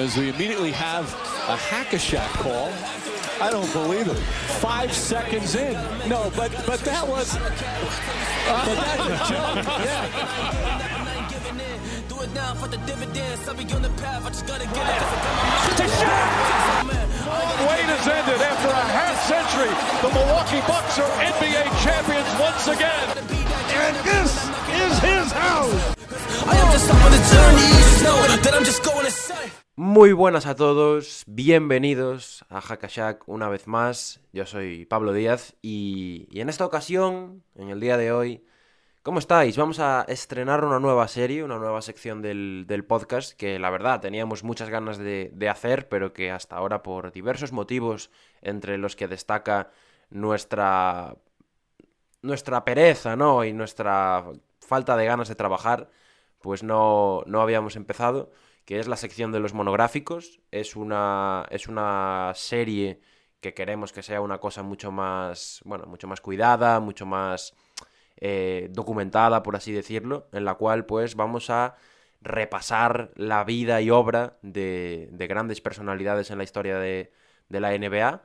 as we immediately have a hack-a-shack call. I don't believe it. Five seconds in. No, but but that was. Uh, but that's a joke. Yeah. Wait has ended after a half century. The Milwaukee Bucks are NBA champions once again. And this is his house. Muy buenas a todos, bienvenidos a Hackashack una vez más. Yo soy Pablo Díaz y, y en esta ocasión, en el día de hoy, ¿Cómo estáis? Vamos a estrenar una nueva serie, una nueva sección del, podcast que la verdad teníamos muchas ganas de, de, hacer, pero que hasta ahora por diversos motivos, entre los que destaca nuestra, nuestra pereza ¿no? y nuestra falta de ganas de trabajar, pues no, no habíamos empezado, que es la sección de los monográficos. Es una, es una serie que queremos que sea una cosa mucho más, bueno, mucho más cuidada, mucho más eh, documentada, por así decirlo, en la cual pues vamos a repasar la vida y obra de, de grandes personalidades en la historia de, de la NBA.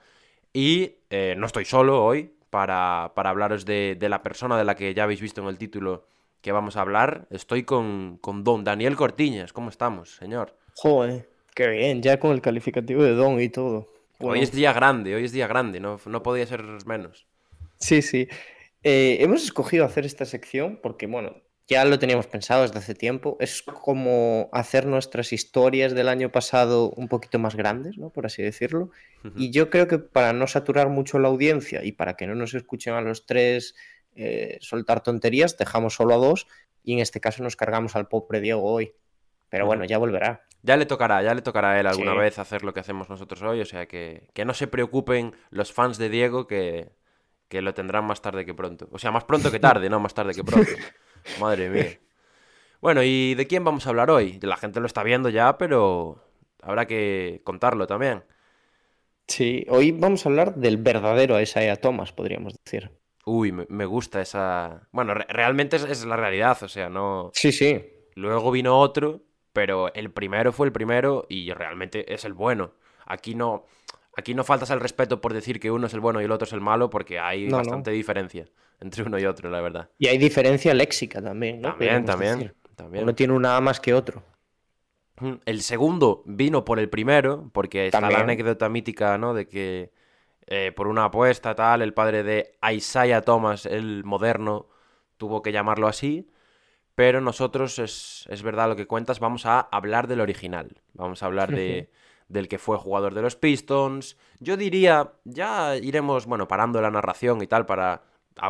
Y eh, no estoy solo hoy para, para hablaros de, de, la persona de la que ya habéis visto en el título que vamos a hablar. Estoy con, con Don Daniel Cortiñas. ¿Cómo estamos, señor? Joder, qué bien, ya con el calificativo de Don y todo. Bueno. Hoy es día grande, hoy es día grande, no, no podía ser menos. Sí, sí. Eh, hemos escogido hacer esta sección porque, bueno, ya lo teníamos pensado desde hace tiempo. Es como hacer nuestras historias del año pasado un poquito más grandes, ¿no? Por así decirlo. Uh -huh. Y yo creo que para no saturar mucho la audiencia y para que no nos escuchen a los tres eh, soltar tonterías, dejamos solo a dos y en este caso nos cargamos al pobre Diego hoy. Pero bueno, ya volverá. Ya le tocará, ya le tocará a él alguna sí. vez hacer lo que hacemos nosotros hoy. O sea que, que no se preocupen los fans de Diego que que lo tendrán más tarde que pronto. O sea, más pronto que tarde, no más tarde que pronto. Madre mía. Bueno, ¿y de quién vamos a hablar hoy? La gente lo está viendo ya, pero habrá que contarlo también. Sí, hoy vamos a hablar del verdadero Isaiah Thomas, podríamos decir. Uy, me gusta esa... Bueno, re realmente es, es, la realidad, o sea, no... Sí, sí. Luego vino otro, pero el primero fue el primero y realmente es el bueno. Aquí no... Aquí no faltas el respeto por decir que uno es el bueno y el otro es el malo, porque hay no, bastante no. diferencia entre uno y otro, la verdad. Y hay diferencia léxica también, ¿no? También, también, también, Uno tiene una más que otro. El segundo vino por el primero, porque está la anécdota mítica, ¿no? De que eh, por una apuesta tal, el padre de Isaiah Thomas, el moderno, tuvo que llamarlo así. Pero nosotros, es, es verdad lo que cuentas, vamos a hablar del original. Vamos a hablar de del que fue jugador de los Pistons. Yo diría, ya iremos, bueno, parando la narración y tal para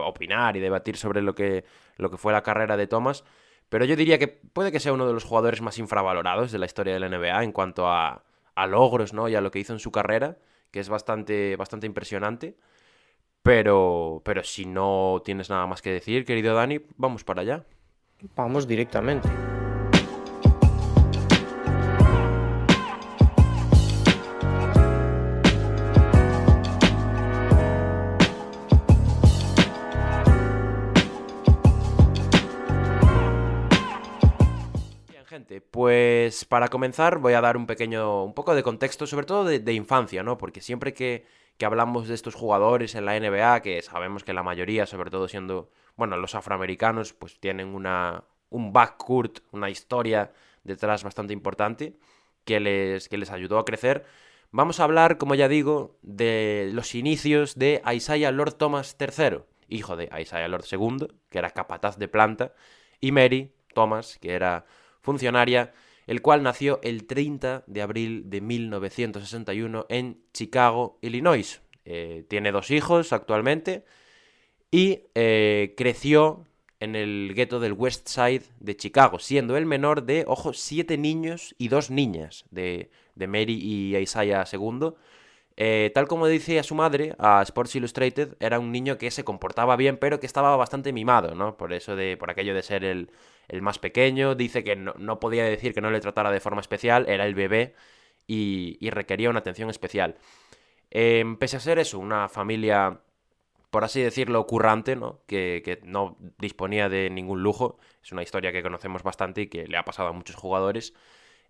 opinar y debatir sobre lo que, lo que fue la carrera de Thomas. Pero yo diría que puede que sea uno de los jugadores más infravalorados de la historia de la NBA en cuanto a, a logros, ¿no? Y a lo que hizo en su carrera, que es bastante, bastante impresionante. Pero, pero si no tienes nada más que decir, querido Dani, vamos para allá. Vamos directamente. Pues para comenzar voy a dar un pequeño, un poco de contexto, sobre todo de, infancia, ¿no? Porque siempre que, que, hablamos de estos jugadores en la NBA, que sabemos que la mayoría, sobre todo siendo, bueno, los afroamericanos, pues tienen una, un backcourt, una historia detrás bastante importante que les, que les ayudó a crecer. Vamos a hablar, como ya digo, de los inicios de Isaiah Lord Thomas III, hijo de Isaiah Lord II, que era capataz de planta, y Mary Thomas, que era funcionaria, el cual nació el 30 de abril de 1961 en Chicago, Illinois. Eh, tiene dos hijos actualmente y eh, creció en el gueto del West Side de Chicago, siendo el menor de, ojo, siete niños y dos niñas de, de Mary y Isaiah II. Eh, tal como decía su madre, a Sports Illustrated, era un niño que se comportaba bien, pero que estaba bastante mimado, ¿no? Por eso de, por aquello de ser el, el más pequeño, dice que no, no, podía decir que no le tratara de forma especial, era el bebé y, y requería una atención especial. Eh, pese a ser eso, una familia, por así decirlo, currante, ¿no? Que, que, no disponía de ningún lujo, es una historia que conocemos bastante y que le ha pasado a muchos jugadores.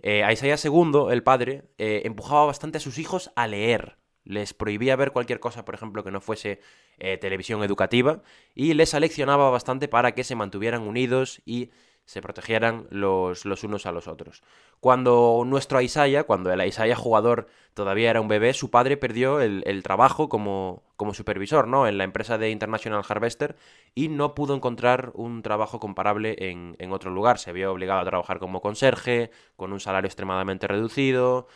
Eh, a Isaías II, el padre, eh, empujaba bastante a sus hijos a leer. Les prohibía ver cualquier cosa, por ejemplo, que no fuese eh, televisión educativa, y les aleccionaba bastante para que se mantuvieran unidos y se protegieran los, unos a los otros. Cuando nuestro Isaiah, cuando el Isaiah jugador todavía era un bebé, su padre perdió el, el, trabajo como, como supervisor ¿no? en la empresa de International Harvester y no pudo encontrar un trabajo comparable en, en otro lugar. Se vio obligado a trabajar como conserje, con un salario extremadamente reducido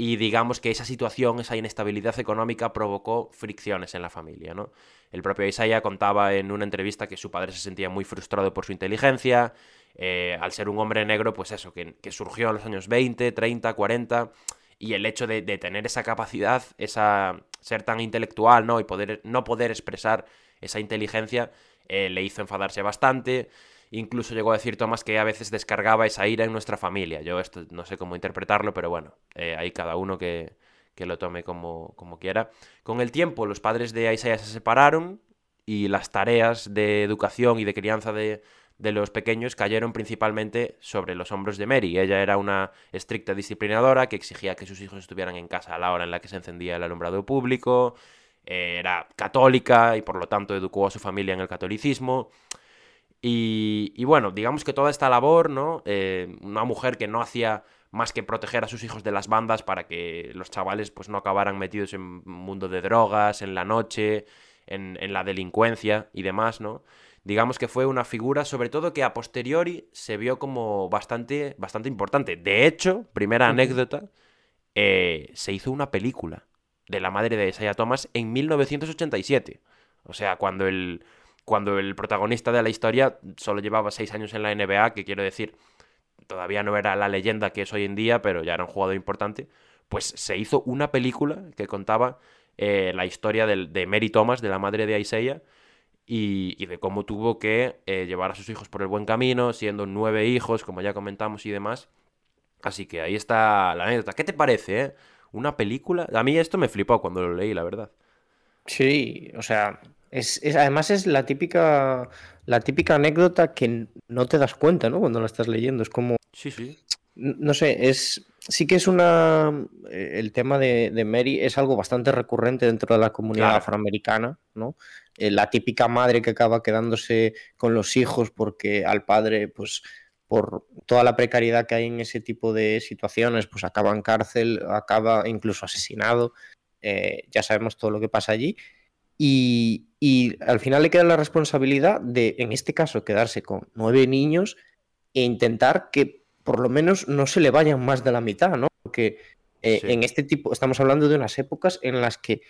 y digamos que esa situación, esa inestabilidad económica provocó fricciones en la familia, ¿no? El propio Isaiah contaba en una entrevista que su padre se sentía muy frustrado por su inteligencia, eh, al ser un hombre negro, pues eso, que, que, surgió en los años 20, 30, 40, y el hecho de, de, tener esa capacidad, esa ser tan intelectual, ¿no? Y poder, no poder expresar esa inteligencia, eh, le hizo enfadarse bastante. Incluso llegó a decir Thomas que a veces descargaba esa ira en nuestra familia. Yo esto no sé cómo interpretarlo, pero bueno, eh, hay cada uno que, que lo tome como, como, quiera. Con el tiempo, los padres de Isaiah se separaron y las tareas de educación y de crianza de, de los pequeños cayeron principalmente sobre los hombros de Mary. Ella era una estricta disciplinadora que exigía que sus hijos estuvieran en casa a la hora en la que se encendía el alumbrado público, eh, era católica y por lo tanto educó a su familia en el catolicismo. Y, y bueno, digamos que toda esta labor, ¿no? Eh, una mujer que no hacía más que proteger a sus hijos de las bandas para que los chavales pues no acabaran metidos en un mundo de drogas, en la noche, en, en la delincuencia y demás, ¿no? digamos que fue una figura, sobre todo que a posteriori se vio como bastante, bastante importante. De hecho, primera anécdota, eh, se hizo una película de la madre de Isaiah Thomas en 1987. O sea, cuando el, cuando el protagonista de la historia solo llevaba seis años en la NBA, que quiero decir, todavía no era la leyenda que es hoy en día, pero ya era un jugador importante, pues se hizo una película que contaba eh, la historia de, Mary Thomas, de la madre de Isaiah, y, y, de cómo tuvo que eh, llevar a sus hijos por el buen camino, siendo nueve hijos, como ya comentamos y demás. Así que ahí está la anécdota. ¿Qué te parece, eh? Una película. A mí esto me flipó cuando lo leí, la verdad. Sí, o sea, es, es, además es la típica, la típica anécdota que no te das cuenta, ¿no? Cuando la estás leyendo. Es como. Sí, sí. No sé, es. Sí que es una. eh, El tema de, de Mary es algo bastante recurrente dentro de la comunidad Claro. afroamericana, ¿no? Eh, la típica madre que acaba quedándose con los hijos porque al padre, pues por toda la precariedad que hay en ese tipo de situaciones, pues acaba en cárcel, acaba incluso asesinado. Eh, ya sabemos todo lo que pasa allí. Y, y al final le queda la responsabilidad de, en este caso, quedarse con nueve niños e intentar que por lo menos no se le vayan más de la mitad, ¿no? Porque eh, Sí. en este tipo, estamos hablando de unas épocas en las que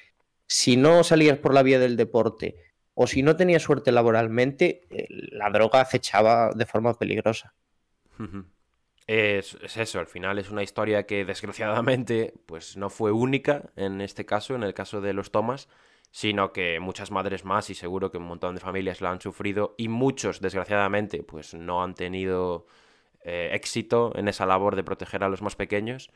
si no salías por la vía del deporte o si no tenías suerte laboralmente, eh, la droga acechaba de forma peligrosa. Es eso, al final es una historia que desgraciadamente pues no fue única en este caso, en el caso de los Thomas, sino que muchas madres más y seguro que un montón de familias la han sufrido y muchos desgraciadamente pues no han tenido eh, éxito en esa labor de proteger a los más pequeños.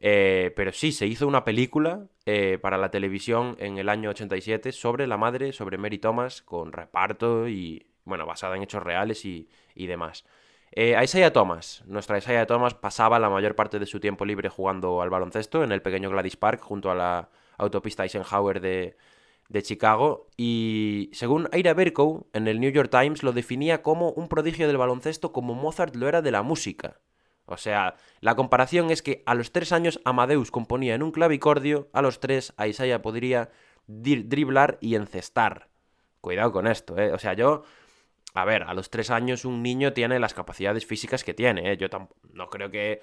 Eh, pero sí, se hizo una película eh, para la televisión en el año 87 sobre la madre, sobre Mary Thomas, con reparto y, bueno, basada en hechos reales y, y demás. Eh, a Isaiah Thomas, nuestra Isaiah Thomas pasaba la mayor parte de su tiempo libre jugando al baloncesto en el pequeño Gladys Park junto a la autopista Eisenhower de, de Chicago y según Ira Berkow en el New York Times lo definía como un prodigio del baloncesto como Mozart lo era de la música. O sea, la comparación es que a los tres años Amadeus componía en un clavicordio, a los tres Isaiah podría driblar y encestar. Cuidado con esto, ¿eh? O sea, yo... A ver, a los tres años un niño tiene las capacidades físicas que tiene, ¿eh? Yo no creo que...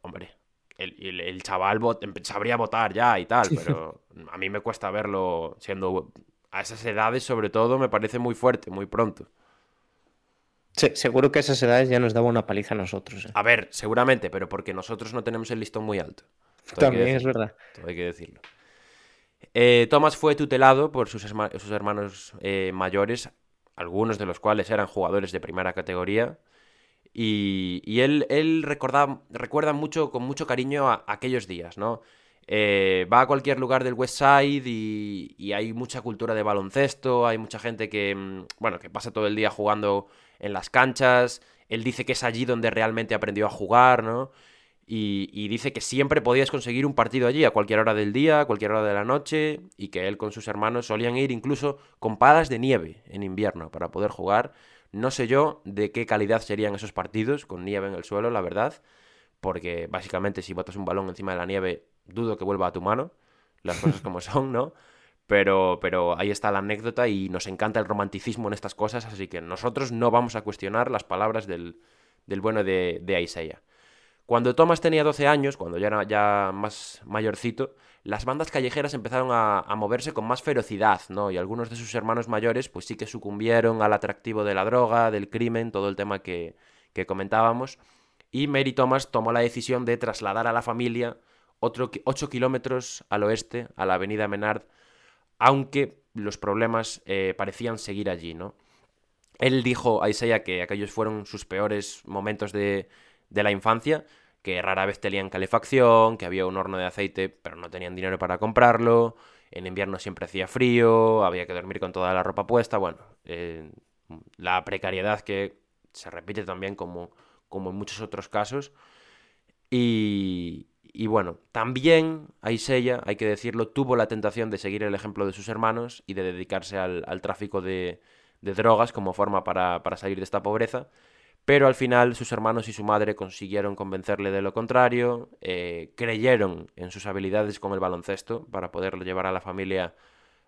Hombre, el, el- el chaval vot- em- sabría votar ya y tal, pero a mí me cuesta verlo siendo... A esas edades, sobre todo, me parece muy fuerte, muy pronto. Se- seguro que a esas edades ya nos daba una paliza a nosotros. ¿eh? A ver, seguramente, pero porque nosotros no tenemos el listón muy alto. Todo También es verdad. todo hay que decirlo. Eh, Thomas fue tutelado por sus, sus hermanos eh, mayores, algunos de los cuales eran jugadores de primera categoría. Y, él, recuerda mucho, con mucho cariño a, aquellos días, ¿no? Eh, va a cualquier lugar del West Side y, hay mucha cultura de baloncesto, hay mucha gente que, mm, bueno, que pasa todo el día jugando en las canchas. Él dice que es allí donde realmente aprendió a jugar, ¿no? Y, dice que siempre podías conseguir un partido allí a cualquier hora del día, a cualquier hora de la noche, y que él con sus hermanos solían ir incluso con palas de nieve en invierno para poder jugar. No sé yo de qué calidad serían esos partidos con nieve en el suelo, la verdad, porque básicamente si botas un balón encima de la nieve, dudo que vuelva a tu mano, las cosas como son, ¿no? Pero, pero ahí está la anécdota y nos encanta el romanticismo en estas cosas, así que nosotros no vamos a cuestionar las palabras del, bueno de, de Isaiah. Cuando Thomas tenía 12 años, cuando ya era ya más mayorcito, las bandas callejeras empezaron a, moverse con más ferocidad, ¿no? Y algunos de sus hermanos mayores, pues sí que sucumbieron al atractivo de la droga, del crimen, todo el tema que, comentábamos. Y Mary Thomas tomó la decisión de trasladar a la familia otro, 8 kilómetros al oeste, a la avenida Menard, aunque los problemas eh, parecían seguir allí, ¿no? Él dijo a Isaiah que aquellos fueron sus peores momentos de, de la infancia, que rara vez tenían calefacción, que había un horno de aceite, pero no tenían dinero para comprarlo, en invierno siempre hacía frío, había que dormir con toda la ropa puesta, bueno, eh, la precariedad que se repite también como, como en muchos otros casos. Y, bueno, también Aisella, hay que decirlo, tuvo la tentación de seguir el ejemplo de sus hermanos y de dedicarse al, tráfico de, de, drogas como forma para, para salir de esta pobreza pero al final sus hermanos y su madre consiguieron convencerle de lo contrario, eh, creyeron en sus habilidades con el baloncesto para poderlo llevar a la familia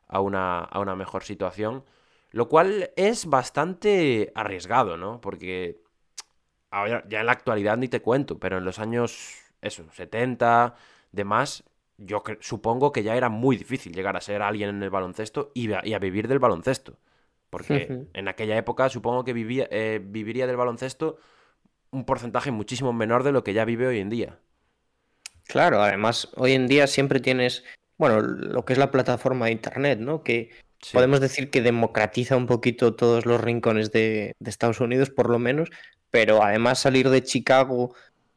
a una, a una mejor situación, lo cual es bastante arriesgado, ¿no? Porque ya en la actualidad ni te cuento, pero en los años, eso, 70, demás, yo supongo que ya era muy difícil llegar a ser alguien en el baloncesto y a vivir del baloncesto. Porque en aquella época supongo que vivía, eh, viviría del baloncesto un porcentaje muchísimo menor de lo que ya vive hoy en día. Claro, además hoy en día siempre tienes, bueno, lo que es la plataforma de Internet, ¿no? Que podemos decir que democratiza un poquito todos los rincones de, de Estados Unidos, por lo menos, pero además salir de Chicago,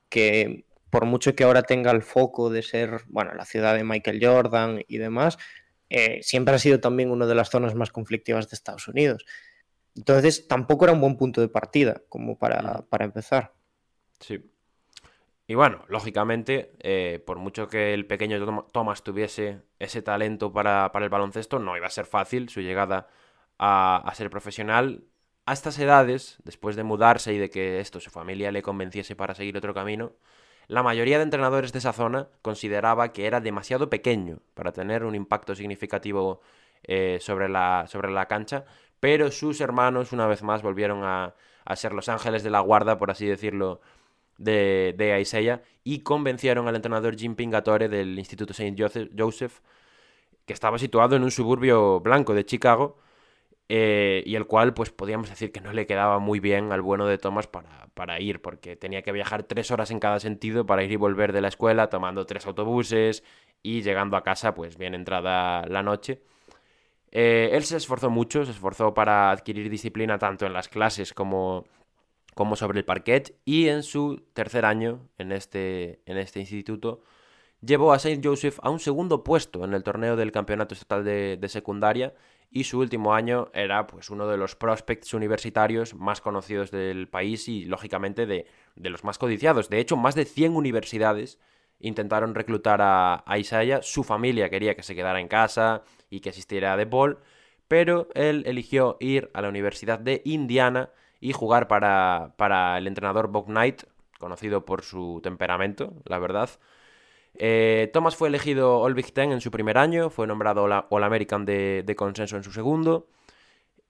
que por mucho que ahora tenga el foco de ser, bueno, la ciudad de Michael Jordan y demás, eh, siempre ha sido también una de las zonas más conflictivas de Estados Unidos. Entonces, tampoco era un buen punto de partida como para, para empezar. Sí. Y bueno, lógicamente, eh, por mucho que el pequeño Thomas tuviese ese talento para, para, el baloncesto, no iba a ser fácil su llegada a, a, ser profesional. A estas edades, después de mudarse y de que esto, su familia le convenciese para seguir otro camino, la mayoría de entrenadores de esa zona consideraba que era demasiado pequeño para tener un impacto significativo eh, sobre, la, sobre la cancha, pero sus hermanos una vez más volvieron a, ser los ángeles de la guarda, por así decirlo, de, de y convencieron al entrenador Jim Pingatore del Instituto St. Joseph, que estaba situado en un suburbio blanco de Chicago, eh, y el cual, pues podríamos decir que no le quedaba muy bien al bueno de Thomas para, para, ir, porque tenía que viajar tres horas en cada sentido para ir y volver de la escuela, tomando tres autobuses y llegando a casa, pues bien entrada la noche. Eh, él se esforzó mucho, se esforzó para adquirir disciplina tanto en las clases como, como sobre el parquet, y en su tercer año en este, en este instituto llevó a St. Joseph a un segundo puesto en el torneo del campeonato estatal de, de secundaria y su último año era pues uno de los prospects universitarios más conocidos del país y lógicamente de, los más codiciados. De hecho, más de 100 universidades intentaron reclutar a, Isaiah, su familia quería que se quedara en casa y que asistiera a The Ball, pero él eligió ir a la Universidad de Indiana y jugar para, para el entrenador Bob Knight, conocido por su temperamento, la verdad, eh, Thomas fue elegido All Big Ten en su primer año, fue nombrado All American de, consenso en su segundo.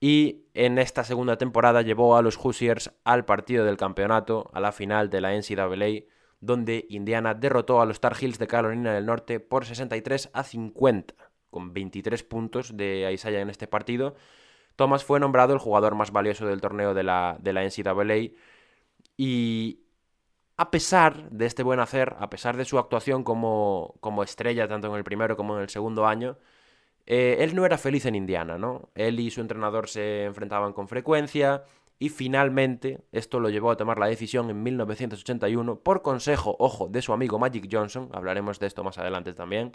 Y en esta segunda temporada llevó a los Hoosiers al partido del campeonato, a la final de la NCAA, donde Indiana derrotó a los Tar Heels de Carolina del Norte por 63 a 50, con 23 puntos de Isaiah en este partido. Thomas fue nombrado el jugador más valioso del torneo de la, de la NCAA y a pesar de este buen hacer, a pesar de su actuación como, como estrella tanto en el primero como en el segundo año, eh, él no era feliz en Indiana, ¿no? Él y su entrenador se enfrentaban con frecuencia y finalmente esto lo llevó a tomar la decisión en 1981 por consejo, ojo, de su amigo Magic Johnson, hablaremos de esto más adelante también.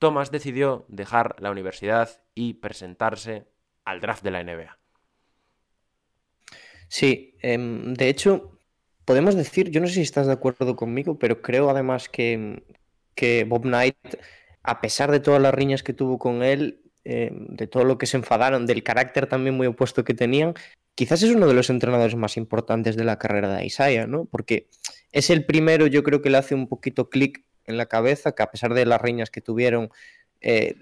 Thomas decidió dejar la universidad y presentarse al draft de la NBA. Sí, em, de hecho, podemos decir, yo no sé si estás de acuerdo conmigo, pero creo además que, que Bob Knight, a pesar de todas las riñas que tuvo con él, eh, de todo lo que se enfadaron, del carácter también muy opuesto que tenían, quizás es uno de los entrenadores más importantes de la carrera de Isaiah, ¿no? Porque es el primero, yo creo que le hace un poquito clic en la cabeza, que a pesar de las riñas que tuvieron, eh,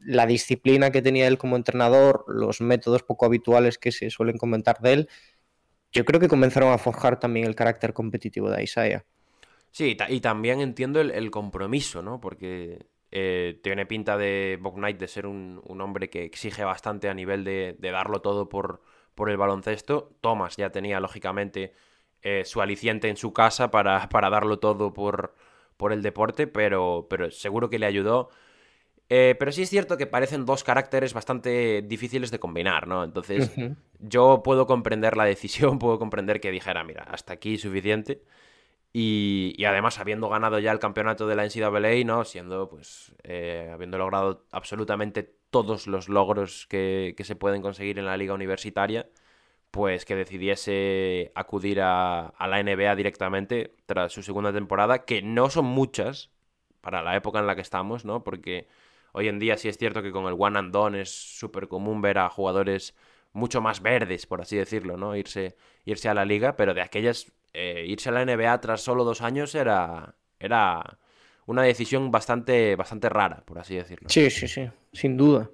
la disciplina que tenía él como entrenador, los métodos poco habituales que se suelen comentar de él, yo creo que comenzaron a forjar también el carácter competitivo de Isaiah. Sí, y también entiendo el, compromiso, ¿no? Porque eh, tiene pinta de Bob Knight de ser un, hombre que exige bastante a nivel de, darlo todo por, por, el baloncesto. Thomas ya tenía, lógicamente, eh, su aliciente en su casa para, darlo todo por, por el deporte, pero seguro que le ayudó. Eh, pero sí es cierto que parecen dos caracteres bastante difíciles de combinar, ¿no? Entonces, yo puedo comprender la decisión, puedo comprender que dijera, mira, hasta aquí suficiente. Y, además, habiendo ganado ya el campeonato de la NCAA, ¿no? Siendo, pues, eh, habiendo logrado absolutamente todos los logros que, que, se pueden conseguir en la liga universitaria, pues que decidiese acudir a, a la NBA directamente tras su segunda temporada, que no son muchas para la época en la que estamos, ¿no? Porque Hoy en día sí es cierto que con el one and done es súper común ver a jugadores mucho más verdes, por así decirlo, ¿no? Irse, irse a la liga, pero de aquellas, eh, irse a la NBA tras solo dos años era, era una decisión bastante, bastante rara, por así decirlo. Sí, sí, sí, sin duda.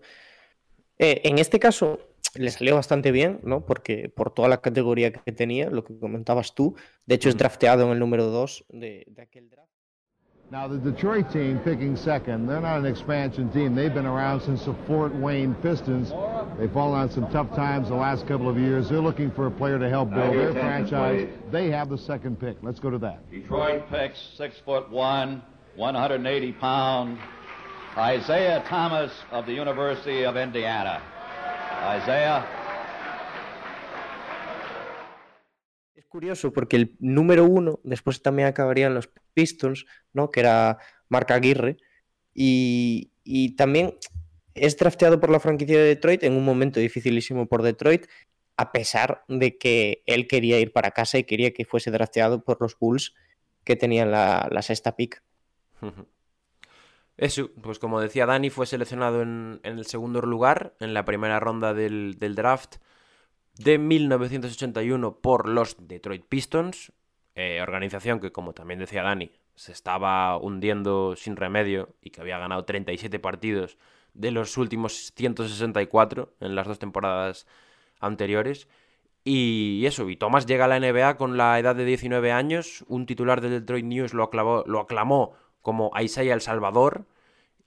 Eh, en este caso le salió bastante bien, ¿no? Porque por toda la categoría que tenía, lo que comentabas tú, de hecho es drafteado en el número 2 de, de aquel draft. Now, the Detroit team picking second, they're not an expansion team. They've been around since the Fort Wayne Pistons. They've fallen on some tough times the last couple of years. They're looking for a player to help build their franchise. They have the second pick. Let's go to that. Detroit picks six foot one, 180 pound, Isaiah Thomas of the University of Indiana. Isaiah curioso porque el número uno después también acabarían los Pistons, ¿no? Que era Marc Aguirre. Y, también es drafteado por la franquicia de Detroit en un momento dificilísimo por Detroit, a pesar de que él quería ir para casa y quería que fuese drafteado por los Bulls que tenían la, sexta pick. Eso, pues como decía Dani, fue seleccionado en, el segundo lugar en la primera ronda del draft de 1981 por los Detroit Pistons, eh, organización que, como también decía Dani, se estaba hundiendo sin remedio y que había ganado 37 partidos de los últimos 164 en las dos temporadas anteriores. Y eso, y Thomas llega a la NBA con la edad de 19 años, un titular del Detroit News lo, lo aclamó como Isaiah El Salvador,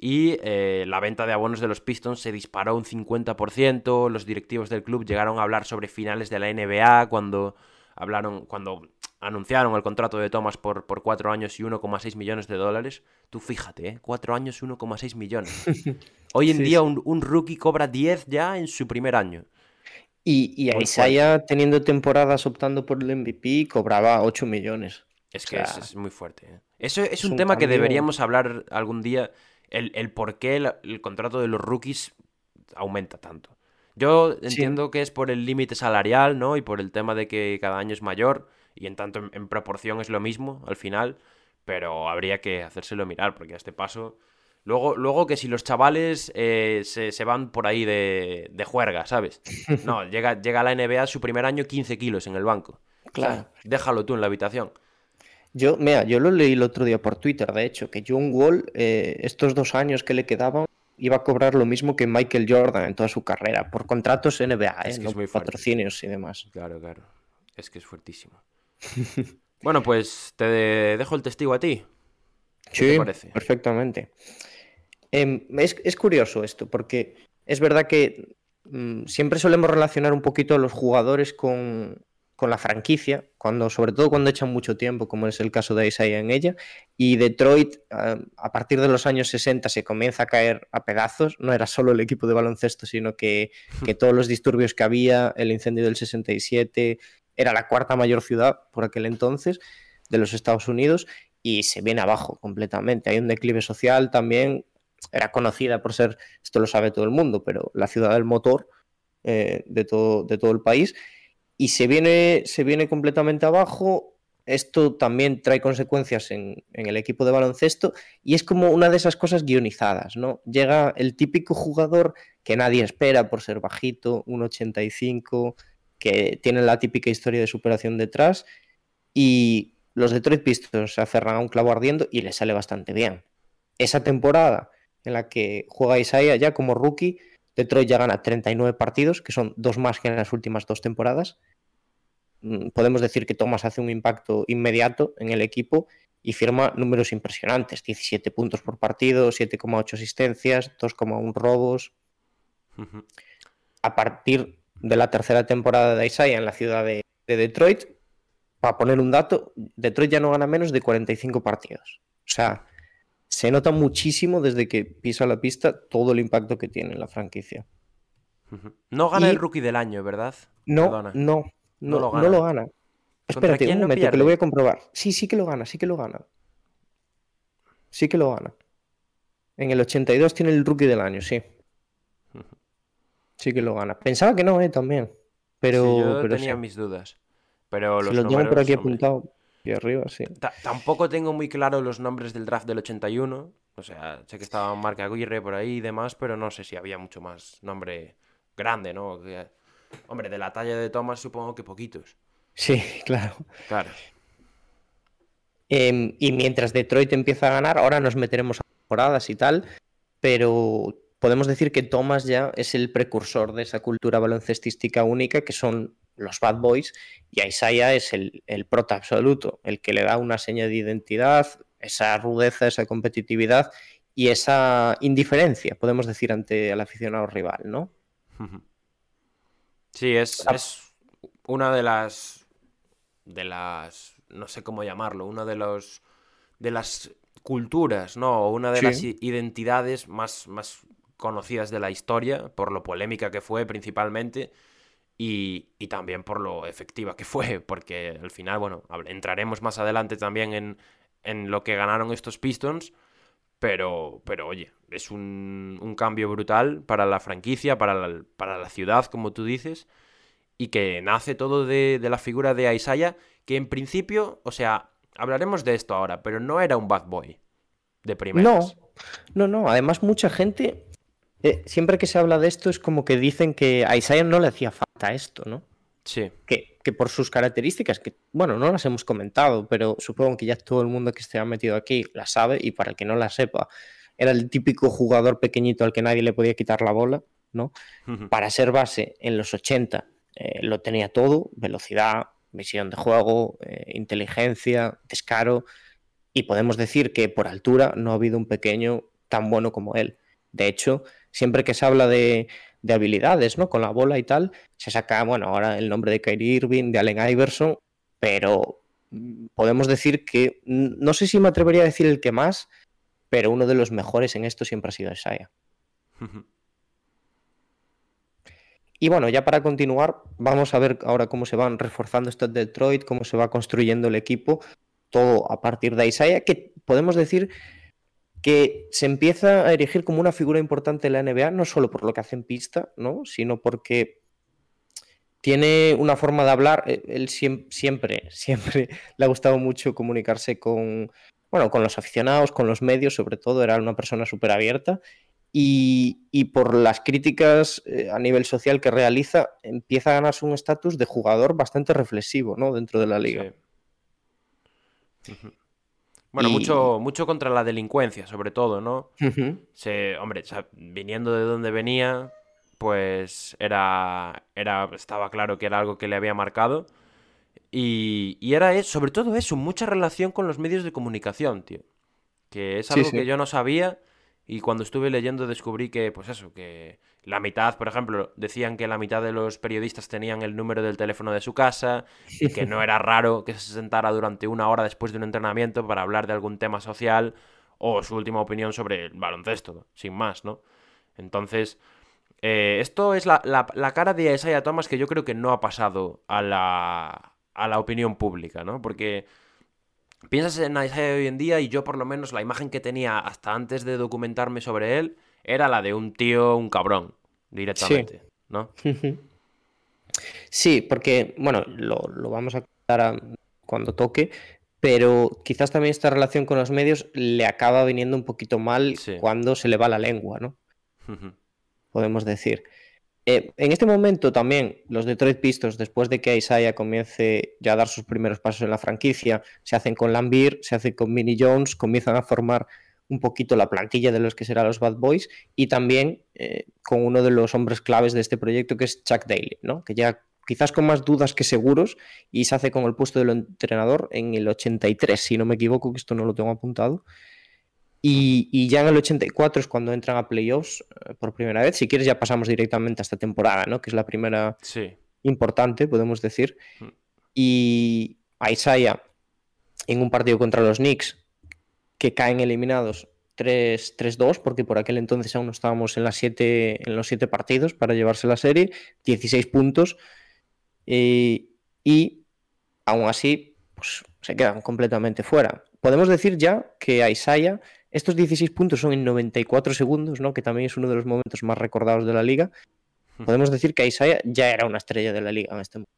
y eh, la venta de abonos de los Pistons se disparó un 50%, los directivos del club llegaron a hablar sobre finales de la NBA cuando hablaron cuando anunciaron el contrato de Thomas por, por 4 años y 1,6 millones de dólares. Tú fíjate, ¿eh? 4 años y 1,6 millones. Hoy en día Un, rookie cobra 10 ya en su primer año. Y, y Isaiah, teniendo temporadas optando por el MVP, cobraba 8 millones. Es que es, muy fuerte. ¿eh? Eso es, un, tema que deberíamos hablar algún día el, por qué el, contrato de los rookies aumenta tanto. Yo entiendo que es por el límite salarial, ¿no? Y por el tema de que cada año es mayor y en tanto en, proporción es lo mismo al final, pero habría que hacérselo mirar porque a este paso... Luego, luego que si los chavales eh, se, van por ahí de, de juerga, ¿sabes? No, llega, llega a la NBA su primer año 15 kilos en el banco. Claro. déjalo tú en la habitación. Yo, mira, yo lo leí el otro día por Twitter, de hecho, que John Wall, eh, estos dos años que le quedaban, iba a cobrar lo mismo que Michael Jordan en toda su carrera, por contratos NBA, es ¿eh? patrocinios y demás. Claro, claro. Es que es fuertísimo. bueno, pues te dejo el testigo a ti. sí, parece? perfectamente. Em, es, curioso esto, porque es verdad que mm, siempre solemos relacionar un poquito a los jugadores con, con la franquicia, cuando, sobre todo cuando echan mucho tiempo, como es el caso de Isaiah en ella, y Detroit a partir de los años 60 se comienza a caer a pedazos, no era solo el equipo de baloncesto, sino que, que todos los disturbios que había, el incendio del 67, era la cuarta mayor ciudad por aquel entonces de los Estados Unidos y se viene abajo completamente. Hay un declive social también, era conocida por ser, esto lo sabe todo el mundo, pero la ciudad del motor eh, de, todo, de todo el país y se viene, se viene completamente abajo. esto también trae consecuencias en, en, el equipo de baloncesto y es como una de esas cosas guionizadas, ¿no? Llega el típico jugador que nadie espera por ser bajito, un 85, que tiene la típica historia de superación detrás y los Detroit Pistons se aferran a un clavo ardiendo y le sale bastante bien. Esa temporada en la que juega Isaiah ya como rookie, Detroit ya gana 39 partidos, que son dos más que en las últimas dos temporadas. Mm, podemos decir que Thomas hace un impacto inmediato en el equipo y firma números impresionantes, 17 puntos por partido, 7,8 asistencias, 2,1 robos. A partir de la tercera temporada de Isaiah en la ciudad de, de Detroit, para poner un dato, Detroit ya no gana menos de 45 partidos. O sea, se nota muchísimo desde que pisa la pista todo el impacto que tiene en la franquicia. No gana el rookie del año, ¿verdad? No, no, no, no, lo gana. No lo gana. Espérate un momento, que lo voy a comprobar. Sí, sí que lo gana, sí que lo gana. Sí que lo gana. En el 82 tiene el rookie del año, sí. Sí que lo gana. Pensaba que no, eh, también. Pero, yo tenía mis dudas. Pero los lo tengo por aquí apuntado. Y arriba, sí. tampoco tengo muy claro los nombres del draft del 81. O sea, sé que estaba Marc Aguirre por ahí y demás, pero no sé si había mucho más nombre grande, ¿no? Hombre, de la talla de Thomas supongo que poquitos. Sí, claro. Claro. Em, y mientras Detroit empieza a ganar, ahora nos meteremos a temporadas y tal, pero podemos decir que Thomas ya es el precursor de esa cultura baloncestística única que son los Bad Boys y Isaiah es el, el prota absoluto, el que le da una seña de identidad, esa rudeza, esa competitividad y esa indiferencia, podemos decir, ante el aficionado rival, ¿no? Sí, es, es una de las. de las. no sé cómo llamarlo, una de los. de las culturas, ¿no? Una de las identidades más, más conocidas de la historia, por lo polémica que fue principalmente, y, también por lo efectiva que fue, porque al final, bueno, entraremos más adelante también en, en lo que ganaron estos Pistons, pero, pero oye, es un, un cambio brutal para la franquicia, para la, para la, ciudad, como tú dices, y que nace todo de, de la figura de Isaiah, que en principio, o sea, hablaremos de esto ahora, pero no era un bad boy de primeras. No, no, no. Además, mucha gente eh, siempre que se habla de esto es como que dicen que a Isaiah no le hacía falta esto, ¿no? Sí. Que, que, por sus características, que bueno, no las hemos comentado, pero supongo que ya todo el mundo que esté metido aquí la sabe y para el que no la sepa, era el típico jugador pequeñito al que nadie le podía quitar la bola, ¿no? Para ser base en los 80 eh, lo tenía todo, velocidad, visión de juego, eh, inteligencia, descaro, y podemos decir que por altura no ha habido un pequeño tan bueno como él. De hecho, siempre que se habla de, habilidades, ¿no? Con la bola y tal, se saca, bueno, ahora el nombre de Kyrie Irving, de Allen Iverson, pero mm, podemos decir que, no sé si me atrevería a decir el que más, pero uno de los mejores en esto siempre ha sido Isaiah. Y bueno, ya para continuar, vamos a ver ahora cómo se van reforzando estos Detroit, cómo se va construyendo el equipo, todo a partir de Isaiah, que podemos decir que se empieza a erigir como una figura importante en la NBA, no solo por lo que hace en pista, ¿no? sino porque tiene una forma de hablar, eh, él siempre, siempre le ha gustado mucho comunicarse con, bueno, con los aficionados, con los medios, sobre todo, era una persona súper abierta. Y, y, por las críticas eh, a nivel social que realiza, empieza a ganarse un estatus de jugador bastante reflexivo ¿no? dentro de la liga. Sí. Bueno, mucho, mucho contra la delincuencia, sobre todo, ¿no? Se, hombre, viniendo de donde venía, pues era, era, estaba claro que era algo que le había marcado. Y, y era, sobre todo eso, mucha relación con los medios de comunicación, tío. Que es algo que yo no sabía y cuando estuve leyendo descubrí que, pues eso, que la mitad, por ejemplo, decían que la mitad de los periodistas tenían el número del teléfono de su casa y que no era raro que se sentara durante una hora después de un entrenamiento para hablar de algún tema social o su última opinión sobre el baloncesto, sin más, ¿no? Entonces, eh, esto es la, la, cara de Isaiah Thomas que yo creo que no ha pasado a la, a la opinión pública, ¿no? Porque piensas en Isaiah hoy en día y yo por lo menos la imagen que tenía hasta antes de documentarme sobre él era la de un tío, un cabrón, directamente, ¿no? Sí, porque, bueno, lo, vamos a contar cuando toque, pero quizás también esta relación con los medios le acaba viniendo un poquito mal Sí. cuando se le va la lengua, ¿no? Podemos decir. Eh, en este momento también los Detroit Pistons, después de que Isaiah comience ya a dar sus primeros pasos en la franquicia, se hacen con Lambir, se hacen con Minnie Jones, comienzan a formar un poquito la plantilla de los que serán los Bad Boys y también eh, con uno de los hombres claves de este proyecto que es Chuck Daly, ¿no? que ya quizás con más dudas que seguros y se hace con el puesto del entrenador en el 83, si no me equivoco, que esto no lo tengo apuntado. Y, y ya en el 84 es cuando entran a playoffs eh, por primera vez. Si quieres ya pasamos directamente a esta temporada, ¿no? que es la primera Sí. importante, podemos decir. Mm. Y a Isaiah en un partido contra los Knicks que caen eliminados 3 3-2, porque por aquel entonces aún no estábamos en, las siete, en los siete partidos para llevarse la serie, 16 puntos. eh, y aún así, pues, se quedan completamente fuera. Podemos decir ya que a Isaiah estos 16 puntos son en 94 segundos, ¿no? que también es uno de los momentos más recordados de la liga. Podemos decir que Isaiah ya era una estrella de la liga en este momento.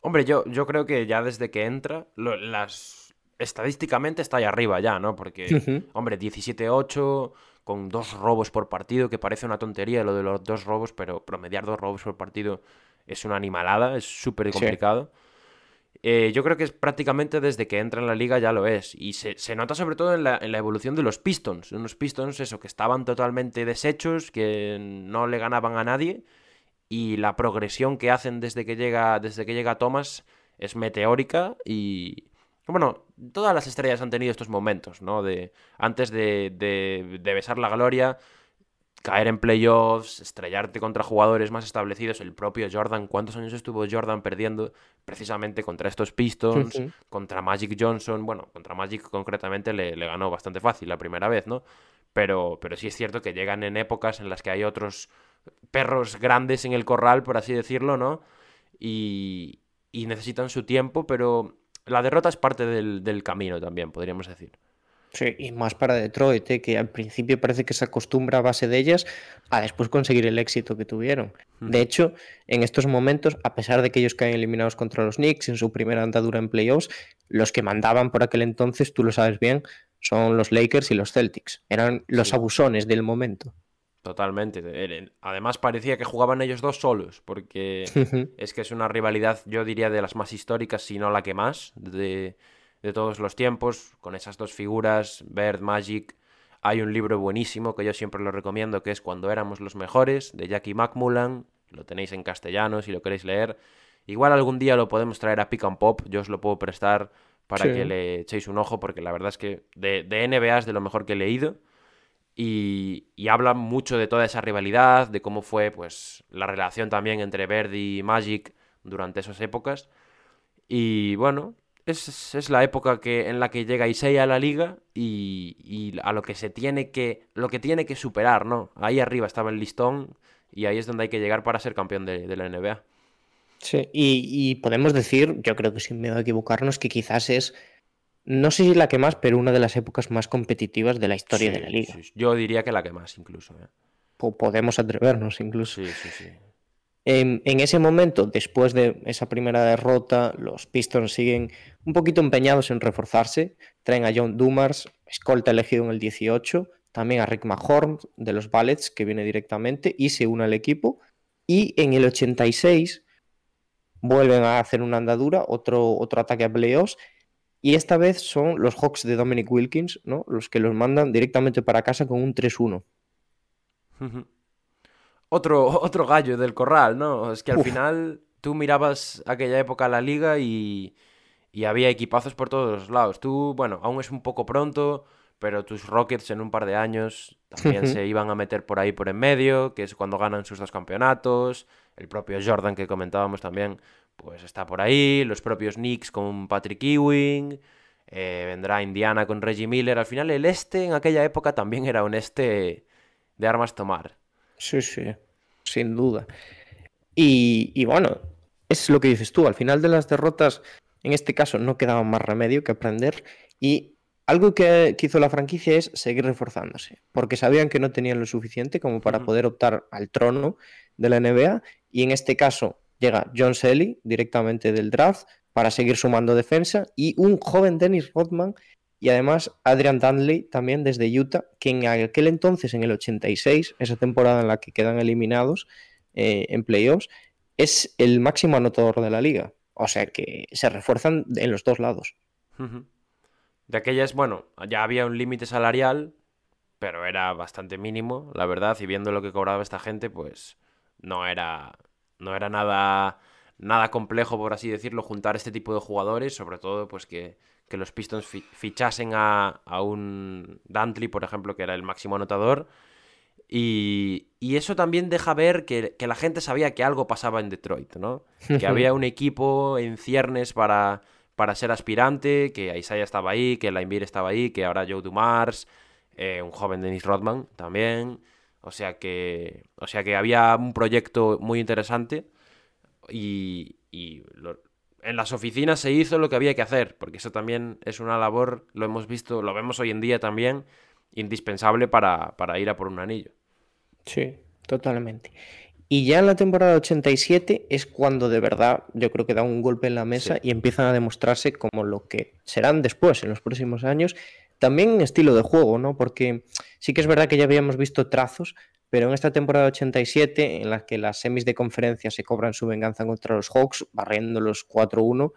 Hombre, yo, yo creo que ya desde que entra, lo- las estadísticamente está ahí arriba ya, ¿no? Porque, hombre, 17-8, con dos robos por partido, que parece una tontería lo de los dos robos, pero promediar dos robos por partido es una animalada, es súper Sí. complicado. Eh, yo creo que es prácticamente desde que entra en la liga ya lo es. Y se, se nota sobre todo en la, en la evolución de los Pistons. Unos Pistons, eso, que estaban totalmente deshechos, que no le ganaban a nadie. Y la progresión que hacen desde que llega, desde que llega Thomas es meteórica. Y. Bueno, todas las estrellas han tenido estos momentos, ¿no? De. Antes de, de, de besar la gloria. Caer en playoffs, estrellarte contra jugadores más establecidos. El propio Jordan, ¿cuántos años estuvo Jordan perdiendo precisamente contra estos Pistons? Contra Magic Johnson, bueno, contra Magic concretamente le, le ganó bastante fácil la primera vez, ¿no? Pero, pero sí es cierto que llegan en épocas en las que hay otros perros grandes en el corral, por así decirlo, ¿no? Y, y necesitan su tiempo, pero la derrota es parte del, del camino también, podríamos decir. Sí, y más para Detroit, ¿eh? que al principio parece que se acostumbra a base de ellas a después conseguir el éxito que tuvieron. De hecho, en estos momentos, a pesar de que ellos caen eliminados contra los Knicks en su primera andadura en playoffs, los que mandaban por aquel entonces, tú lo sabes bien, son los Lakers y los Celtics. Eran los abusones del momento. Totalmente. Además parecía que jugaban ellos dos solos, porque es que es una rivalidad, yo diría, de las más históricas, si no la que más, de, de todos los tiempos, con esas dos figuras, Bird, Magic. Hay un libro buenísimo que yo siempre lo recomiendo, que es Cuando éramos los mejores, de Jackie McMullan. Lo tenéis en castellano si lo queréis leer. Igual algún día lo podemos traer a Pick and Pop, yo os lo puedo prestar para Sí. que le echéis un ojo, porque la verdad es que de, de NBA es de lo mejor que he leído. Y, y habla mucho de toda esa rivalidad, de cómo fue pues la relación también entre Verdi y Magic durante esas épocas. Y bueno, es, es la época que, en la que llega Isaiah a la liga y, y a lo que se tiene que, lo que tiene que superar, ¿no? Ahí arriba estaba el listón y ahí es donde hay que llegar para ser campeón de, de la NBA. Sí, y, y podemos decir, yo creo que sin miedo a equivocarnos, que quizás es, no sé si la que más, pero una de las épocas más competitivas de la historia de la liga. sí. Yo diría que la que más incluso. ¿eh? Po- podemos atrevernos incluso. Sí, sí, sí. En, en ese momento, después de esa primera derrota, los Pistons siguen un poquito empeñados en reforzarse. Traen a John Dumars, escolta elegido en el 18, también a Rick Mahorn de los Ballets, que viene directamente y se une al equipo. Y en el 86 vuelven a hacer una andadura, otro, otro ataque a playoffs. Y esta vez son los Hawks de Dominic Wilkins, ¿no? Los que los mandan directamente para casa con un 3-1. Ujú. Otro, otro gallo del corral, ¿no? Es que al Uf. final tú mirabas aquella época la liga y, y había equipazos por todos los lados. Tú, bueno, aún es un poco pronto, pero tus Rockets en un par de años también se iban a meter por ahí por en medio, que es cuando ganan sus dos campeonatos. El propio Jordan que comentábamos también, pues está por ahí. Los propios Knicks con Patrick Ewing. eh, vendrá Indiana con Reggie Miller. Al final el este en aquella época también era un este de armas tomar. Sí, sí, sin duda. Y, y bueno, es lo que dices tú, al final de las derrotas, en este caso no quedaba más remedio que aprender y algo que, que hizo la franquicia es seguir reforzándose, porque sabían que no tenían lo suficiente como para poder optar al trono de la NBA y en este caso llega John Selly directamente del draft para seguir sumando defensa, y un joven Dennis Rodman y además Adrian Danley también desde Utah, que en aquel entonces, en el 86, esa temporada en la que quedan eliminados eh, en playoffs, es el máximo anotador de la liga. O sea que se refuerzan en los dos lados. De aquellas, bueno, ya había un límite salarial, pero era bastante mínimo, la verdad, y viendo lo que cobraba esta gente, pues no era, no era nada, nada complejo, por así decirlo, juntar este tipo de jugadores, sobre todo pues que, que los Pistons fichasen a, a, un Dantley, por ejemplo, que era el máximo anotador. Y, y eso también deja ver que, que, la gente sabía que algo pasaba en Detroit, ¿no? Que había un equipo en ciernes para, para ser aspirante, que Isaiah estaba ahí, que Laimbir estaba ahí, que ahora Joe Dumars, eh, un joven Dennis Rodman también. O sea que, o sea que había un proyecto muy interesante y, y lo, en las oficinas se hizo lo que había que hacer, porque eso también es una labor, lo hemos visto, lo vemos hoy en día también, indispensable para, para ir a por un anillo. Sí, totalmente. Y ya en la temporada 87 es cuando de verdad yo creo que da un golpe en la mesa sí. y empiezan a demostrarse como lo que serán después, en los próximos años, también estilo de juego, ¿no? Porque sí que es verdad que ya habíamos visto trazos, pero en esta temporada 87, en la que las semis de conferencia se cobran su venganza contra los Hawks, barriéndolos 4-1,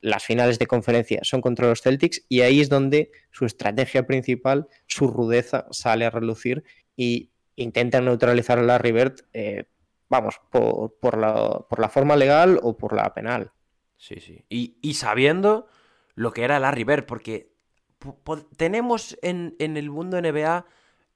las finales de conferencia son contra los Celtics y ahí es donde su estrategia principal, su rudeza, sale a relucir y intentan neutralizar a Larry Bird, eh, vamos, por, por, la, por, la, forma legal o por la penal. Sí, sí. Y, y sabiendo lo que era Larry Bird, porque tenemos en, en el mundo NBA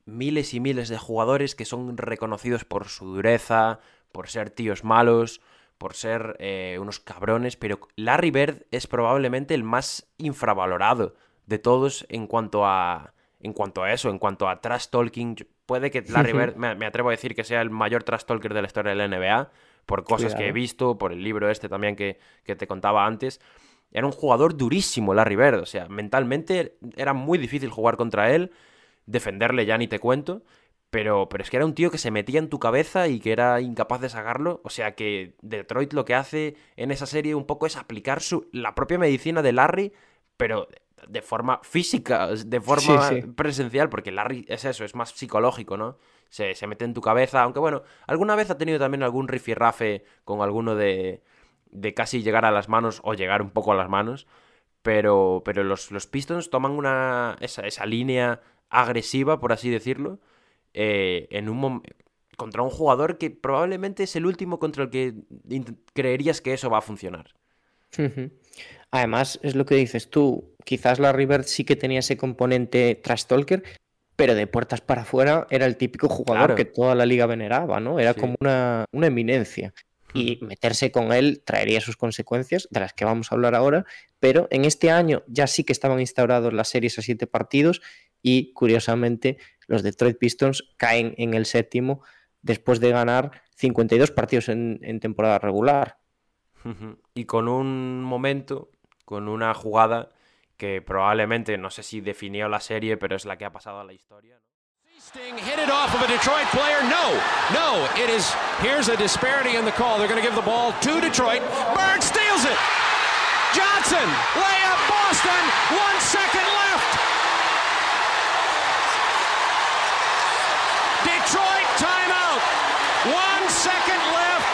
miles y miles de jugadores que son reconocidos por su dureza, por ser tíos malos, por ser eh, unos cabrones, pero Larry Bird es probablemente el más infravalorado de todos en cuanto a en cuanto a eso, en cuanto a trash talking. Puede que Larry Bird, me, me, atrevo a decir que sea el mayor trash talker de la historia de la NBA, por cosas Cuidado. que he visto, por el libro este también que, que te contaba antes. Era un jugador durísimo, Larry Bird. O sea, mentalmente era muy difícil jugar contra él. Defenderle ya ni te cuento. Pero, pero es que era un tío que se metía en tu cabeza y que era incapaz de sacarlo. O sea que Detroit lo que hace en esa serie un poco es aplicar su, la propia medicina de Larry, pero de forma física, de forma sí, sí. presencial, porque Larry es eso, es más psicológico, ¿no? Se, se, mete en tu cabeza, aunque bueno, alguna vez ha tenido también algún rifirrafe con alguno de, de casi llegar a las manos o llegar un poco a las manos, pero, pero los, los Pistons toman una, esa, esa línea agresiva, por así decirlo, eh, en un contra un jugador que probablemente es el último contra el que creerías que eso va a funcionar. Además, es lo que dices tú, quizás la River sí que tenía ese componente trash talker, pero de puertas para afuera era el típico jugador claro. que toda la liga veneraba, ¿no? Era sí. como una, una eminencia y meterse con él traería sus consecuencias, de las que vamos a hablar ahora, pero en este año ya sí que estaban instaurados las series a siete partidos y curiosamente los Detroit Pistons caen en el séptimo después de ganar 52 partidos en, temporada regular. Y con un momento, con una jugada que probablemente, no sé si definió la serie, pero es la que ha pasado a la historia. Sting hit it off of a Detroit player. No, no, it is. Here's a disparity in the call. They're going to give the ball to Detroit. Bird steals it. Johnson, layup, Boston. One second left. Detroit timeout. One second left.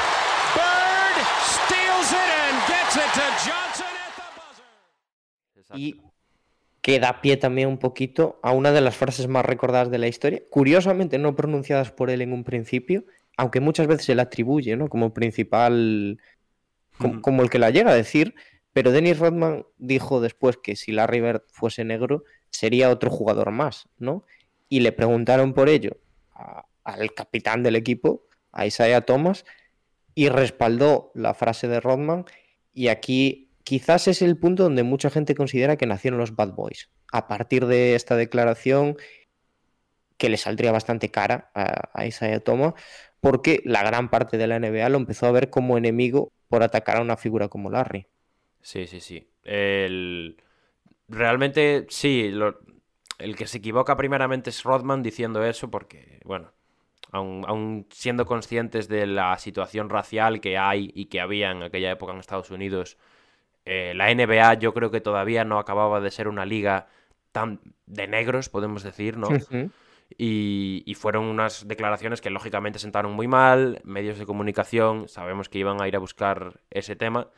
Bird steals it and gets it to Johnson at the buzzer. Que da pie también un poquito a una de las frases más recordadas de la historia, curiosamente no pronunciadas por él en un principio, aunque muchas veces se le atribuye ¿no? como principal, como, mm. como, el que la llega a decir, pero Dennis Rodman dijo después que si Larry Bird fuese negro sería otro jugador más, ¿no? Y le preguntaron por ello a, al capitán del equipo, a Isaiah Thomas, y respaldó la frase de Rodman, y aquí quizás es el punto donde mucha gente considera que nacieron los Bad Boys. A partir de esta declaración, que le saldría bastante cara a, Isaiah Thomas, porque la gran parte de la NBA lo empezó a ver como enemigo por atacar a una figura como Larry. Sí, sí, sí. El... Realmente, sí, lo... el que se equivoca primeramente es Rodman diciendo eso, porque, bueno, aun, aun, siendo conscientes de la situación racial que hay y que había en aquella época en Estados Unidos, Eh, la NBA yo creo que todavía no acababa de ser una liga tan de negros, podemos decir, ¿no? y, y, fueron unas declaraciones que lógicamente sentaron muy mal, medios de comunicación, sabemos que iban a ir a buscar ese tema.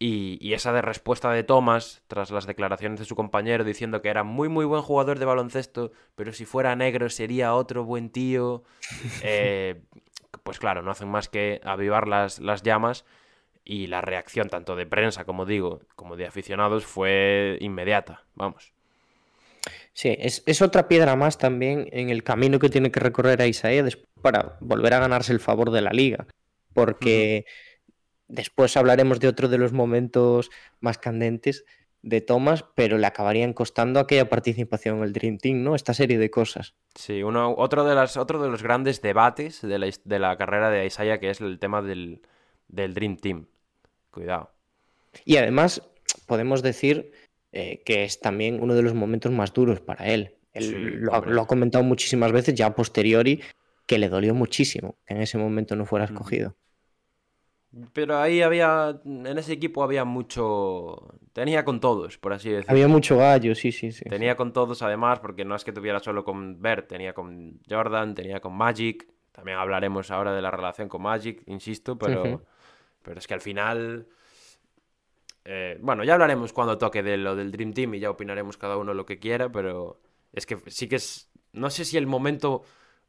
Y, esa de respuesta de Thomas, tras las declaraciones de su compañero, diciendo que era muy, muy buen jugador de baloncesto, pero si fuera negro sería otro buen tío, eh, pues claro, no hacen más que avivar las, las llamas. Y la reacción tanto de prensa, como digo, como de aficionados fue inmediata, vamos. Sí, es, otra piedra más también en el camino que tiene que recorrer a Isaías para volver a ganarse el favor de la liga. Porque... Después hablaremos de otro de los momentos más candentes de Thomas, pero le acabarían costando aquella participación en el Dream Team, ¿no? Esta serie de cosas. Sí, uno, otro, de las, otro de los grandes debates de la, de la carrera de Isaiah, que es el tema del, Dream Team. Cuidado. Y además, podemos decir eh, que es también uno de los momentos más duros para él. Él lo, ha comentado muchísimas veces, ya a posteriori, que le dolió muchísimo que en ese momento no fuera escogido. Pero ahí había, en ese equipo había mucho, tenía con todos, por así decirlo. Había mucho gallo, sí, sí, sí. Tenía con todos además, porque no es que tuviera solo con Bert, tenía con Jordan, tenía con Magic, también hablaremos ahora de la relación con Magic, insisto, pero, pero es que al final, eh, bueno, ya hablaremos cuando toque de lo del Dream Team y ya opinaremos cada uno lo que quiera, pero es que sí que es, no sé si el momento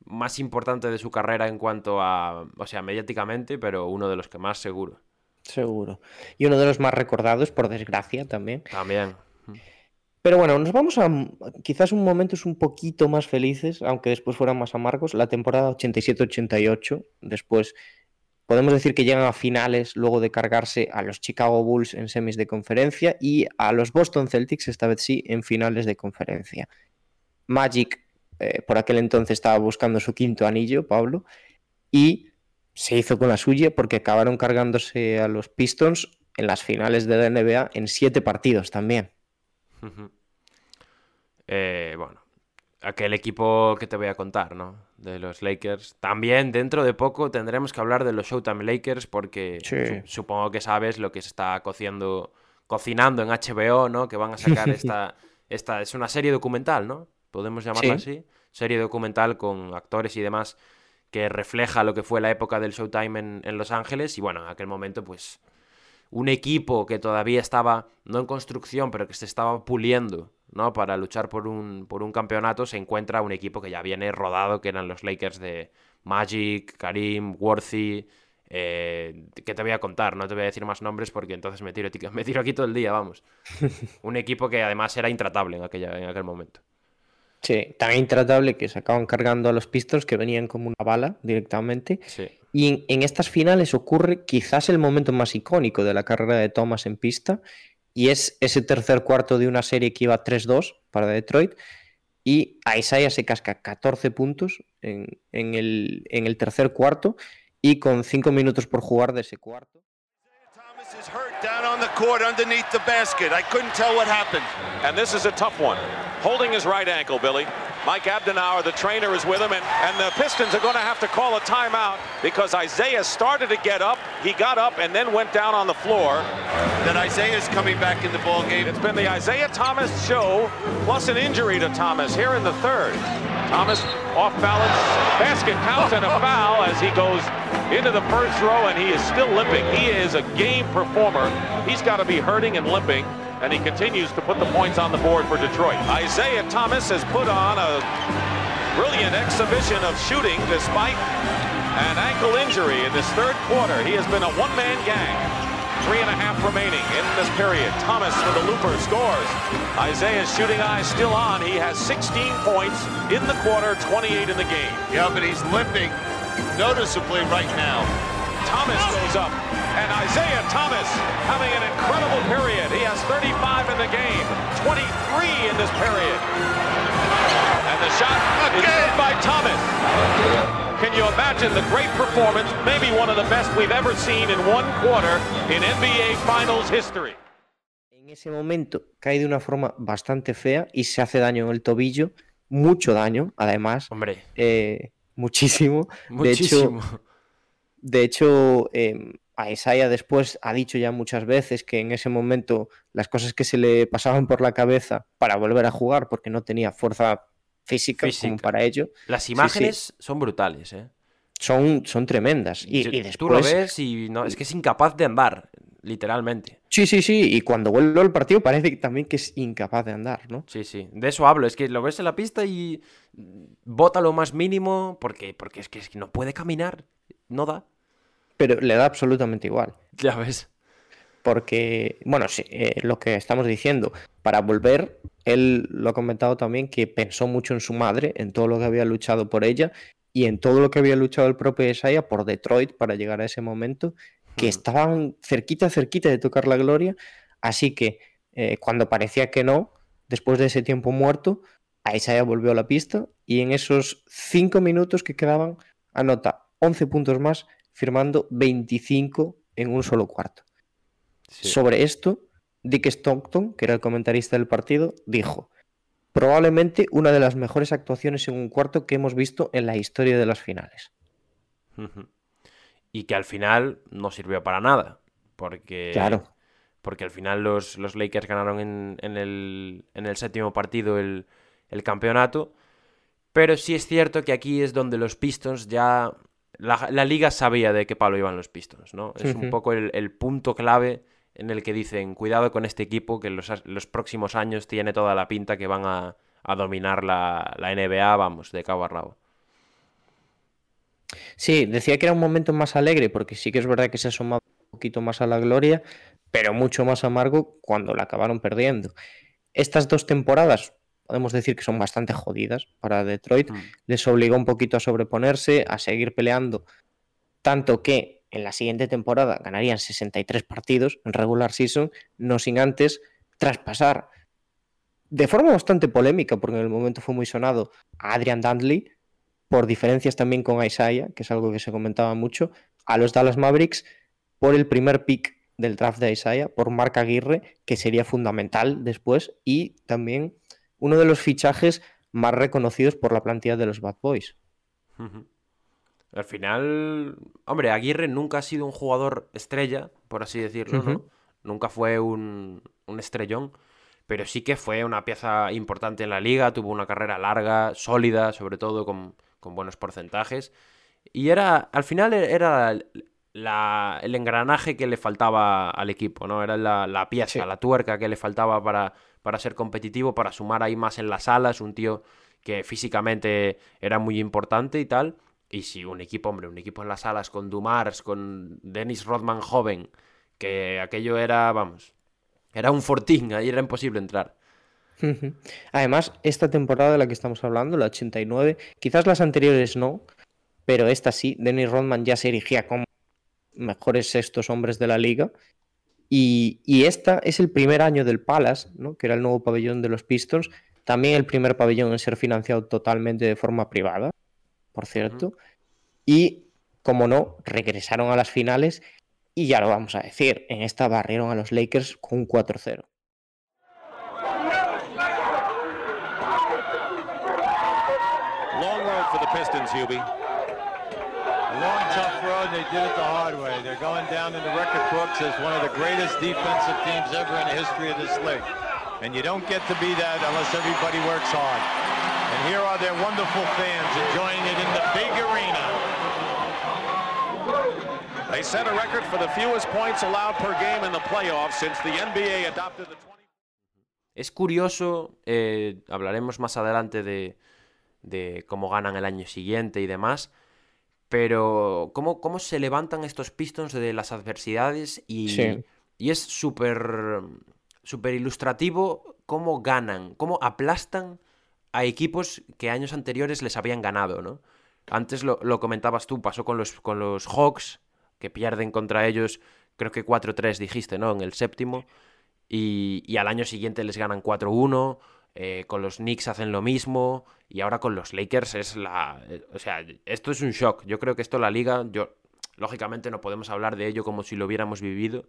más importante de su carrera en cuanto a, o sea, mediáticamente, pero uno de los que más seguro. Seguro. Y uno de los más recordados, por desgracia, también. También. Pero bueno, nos vamos a quizás un momentos un poquito más felices, aunque después fueran más amargos, la temporada 87-88. Después podemos decir que llegan a finales luego de cargarse a los Chicago Bulls en semis de conferencia y a los Boston Celtics, esta vez sí, en finales de conferencia. Magic eh, por aquel entonces estaba buscando su quinto anillo, Pablo, y se hizo con la suya porque acabaron cargándose a los Pistons en las finales de la NBA en siete partidos también. Eh, bueno, aquel equipo que te voy a contar, ¿no? De los Lakers. También dentro de poco tendremos que hablar de los Showtime Lakers porque supongo que sabes lo que se está cociendo, cocinando en HBO, ¿no? Que van a sacar esta, esta, es una serie documental, ¿no? podemos llamarla así, serie documental con actores y demás que refleja lo que fue la época del Showtime en, Los Ángeles y bueno, en aquel momento pues un equipo que todavía estaba, no en construcción, pero que se estaba puliendo, ¿no? Para luchar por un, por un campeonato, se encuentra un equipo que ya viene rodado, que eran los Lakers de Magic, Karim, Worthy, eh, ¿Qué te voy a contar? No te voy a decir más nombres porque entonces me tiro, me tiro aquí todo el día, vamos. un equipo que además era intratable en, aquella, en aquel momento. Sí, tan intratable que se acaban cargando a los Pistons que venían como una bala directamente. Y en, estas finales ocurre quizás el momento más icónico de la carrera de Thomas en pista y es ese tercer cuarto de una serie que iba 3-2 para Detroit y a Isaiah se casca 14 puntos en, el, en el tercer cuarto y con 5 minutos por jugar de ese cuarto. down on the court underneath the basket. I couldn't tell what happened. And this is a tough one. Holding his right ankle, Billy. Mike Abdenauer, the trainer, is with him, and, and the Pistons are going to have to call a timeout because Isaiah started to get up. He got up and then went down on the floor. That Isaiah's coming back in the ball game. It's been the Isaiah Thomas show, plus an injury to Thomas here in the third. Thomas off balance, basket counts and a foul as he goes into the first row, and he is still limping. He is a game performer. He's got to be hurting and limping and he continues to put the points on the board for Detroit. Isaiah Thomas has put on a brilliant exhibition of shooting despite an ankle injury in this third quarter. He has been a one-man gang. Three and a half remaining in this period. Thomas for the looper scores. Isaiah's shooting eye still on. He has 16 points in the quarter, 28 in the game. Yeah, but he's limping noticeably right now. Thomas goes up. And Isaiah Thomas having an incredible period. He has 35 in the game, 23 in this period. The shot is good by Thomas. Can you imagine the great performance, maybe one of the best we've ever seen in one quarter in NBA Finals history? En ese momento cae de una forma bastante fea y se hace daño en el tobillo, mucho daño, además. Hombre. Eh, muchísimo. Muchísimo. De hecho, de hecho, eh, a Isaiah después ha dicho ya muchas veces que en ese momento las cosas que se le pasaban por la cabeza para volver a jugar porque no tenía fuerza física, como para ello. Las imágenes son brutales, ¿eh? Son, son tremendas. Y, después... Tú lo ves y no, es que es incapaz de andar, literalmente. Sí, sí, sí. Y cuando vuelve al partido parece también que es incapaz de andar, ¿no? Sí, sí. De eso hablo. Es que lo ves en la pista y bota lo más mínimo porque, porque es, que, es que no puede caminar. No da pero le da absolutamente igual. Ya ves. Porque, bueno, sí, eh, lo que estamos diciendo, para volver, él lo ha comentado también que pensó mucho en su madre, en todo lo que había luchado por ella y en todo lo que había luchado el propio Isaiah por Detroit para llegar a ese momento, que hmm. estaban cerquita, cerquita de tocar la gloria. Así que eh, cuando parecía que no, después de ese tiempo muerto, Isaiah volvió a la pista y en esos cinco minutos que quedaban, anota 11 puntos más firmando 25 en un solo cuarto. Sobre esto, Dick Stockton, que era el comentarista del partido, dijo, probablemente una de las mejores actuaciones en un cuarto que hemos visto en la historia de las finales. Y que al final no sirvió para nada, porque... Claro. Porque al final los, los Lakers ganaron en, el, en, el, séptimo partido el, el campeonato. Pero sí es cierto que aquí es donde los Pistons ya la, liga sabía de qué palo iban los Pistons, ¿no? Es un poco el, punto clave en el que dicen, cuidado con este equipo que en los, próximos años tiene toda la pinta que van a, dominar la, NBA, vamos, de cabo a rabo. Sí, decía que era un momento más alegre, porque sí que es verdad que se asomaba un poquito más a la gloria, pero mucho más amargo cuando la acabaron perdiendo. Estas dos temporadas podemos decir que son bastante jodidas para Detroit. Mm. Les obligó un poquito a sobreponerse, a seguir peleando, tanto que en la siguiente temporada ganarían 63 partidos en regular season, no sin antes traspasar de forma bastante polémica, porque en el momento fue muy sonado, a Adrian Dudley, por diferencias también con Isaiah, que es algo que se comentaba mucho, a los Dallas Mavericks por el primer pick del draft de Isaiah, por Mark Aguirre, que sería fundamental después, y también uno de los fichajes más reconocidos por la plantilla de los Bad Boys. Al final, hombre, Aguirre nunca ha sido un jugador estrella, por así decirlo, ¿no? Nunca fue un, estrellón, pero sí que fue una pieza importante en la liga, tuvo una carrera larga, sólida, sobre todo con, buenos porcentajes. Y era, al final era el engranaje que le faltaba al equipo, ¿no? Era la, pieza, la tuerca que le faltaba para, para ser competitivo, para sumar ahí más en las alas, un tío que físicamente era muy importante y tal. Y si un equipo, hombre, un equipo en las alas con Dumars, con Dennis Rodman joven, que aquello era, vamos, era un fortín, ahí era imposible entrar. Además, esta temporada de la que estamos hablando, la 89, quizás las anteriores no, pero esta sí, Dennis Rodman ya se erigía como mejores sextos hombres de la liga y, y esta es el primer año del Palace, ¿no? que era el nuevo pabellón de los Pistons, también el primer pabellón en ser financiado totalmente de forma privada, por cierto. Y, como no, regresaron a las finales y ya lo vamos a decir, en esta barrieron a los Lakers con un 4-0. Long road for the Pistons, Hubie. long, tough road, they did it the hard way. They're going down in the record books as one of the greatest defensive teams ever in the history of this league. And you don't get to be that unless everybody works hard. And here are their wonderful fans enjoying it in the big arena. They set a record for the fewest points allowed per game in the playoffs since the NBA adopted the 20. Es curioso, eh, hablaremos más adelante de, de cómo ganan el año siguiente y demás, Pero cómo, cómo se levantan estos Pistons de las adversidades y, y es súper súper ilustrativo cómo ganan, cómo aplastan a equipos que años anteriores les habían ganado, ¿no? Antes lo, comentabas tú, pasó con los, con los Hawks, que pierden contra ellos, creo que 4-3 dijiste, ¿no? En el séptimo. Y, y al año siguiente les ganan 4-1. Eh, con los Knicks hacen lo mismo y ahora con los Lakers es la... Eh, o sea, esto es un shock. Yo creo que esto la liga, yo lógicamente no podemos hablar de ello como si lo hubiéramos vivido,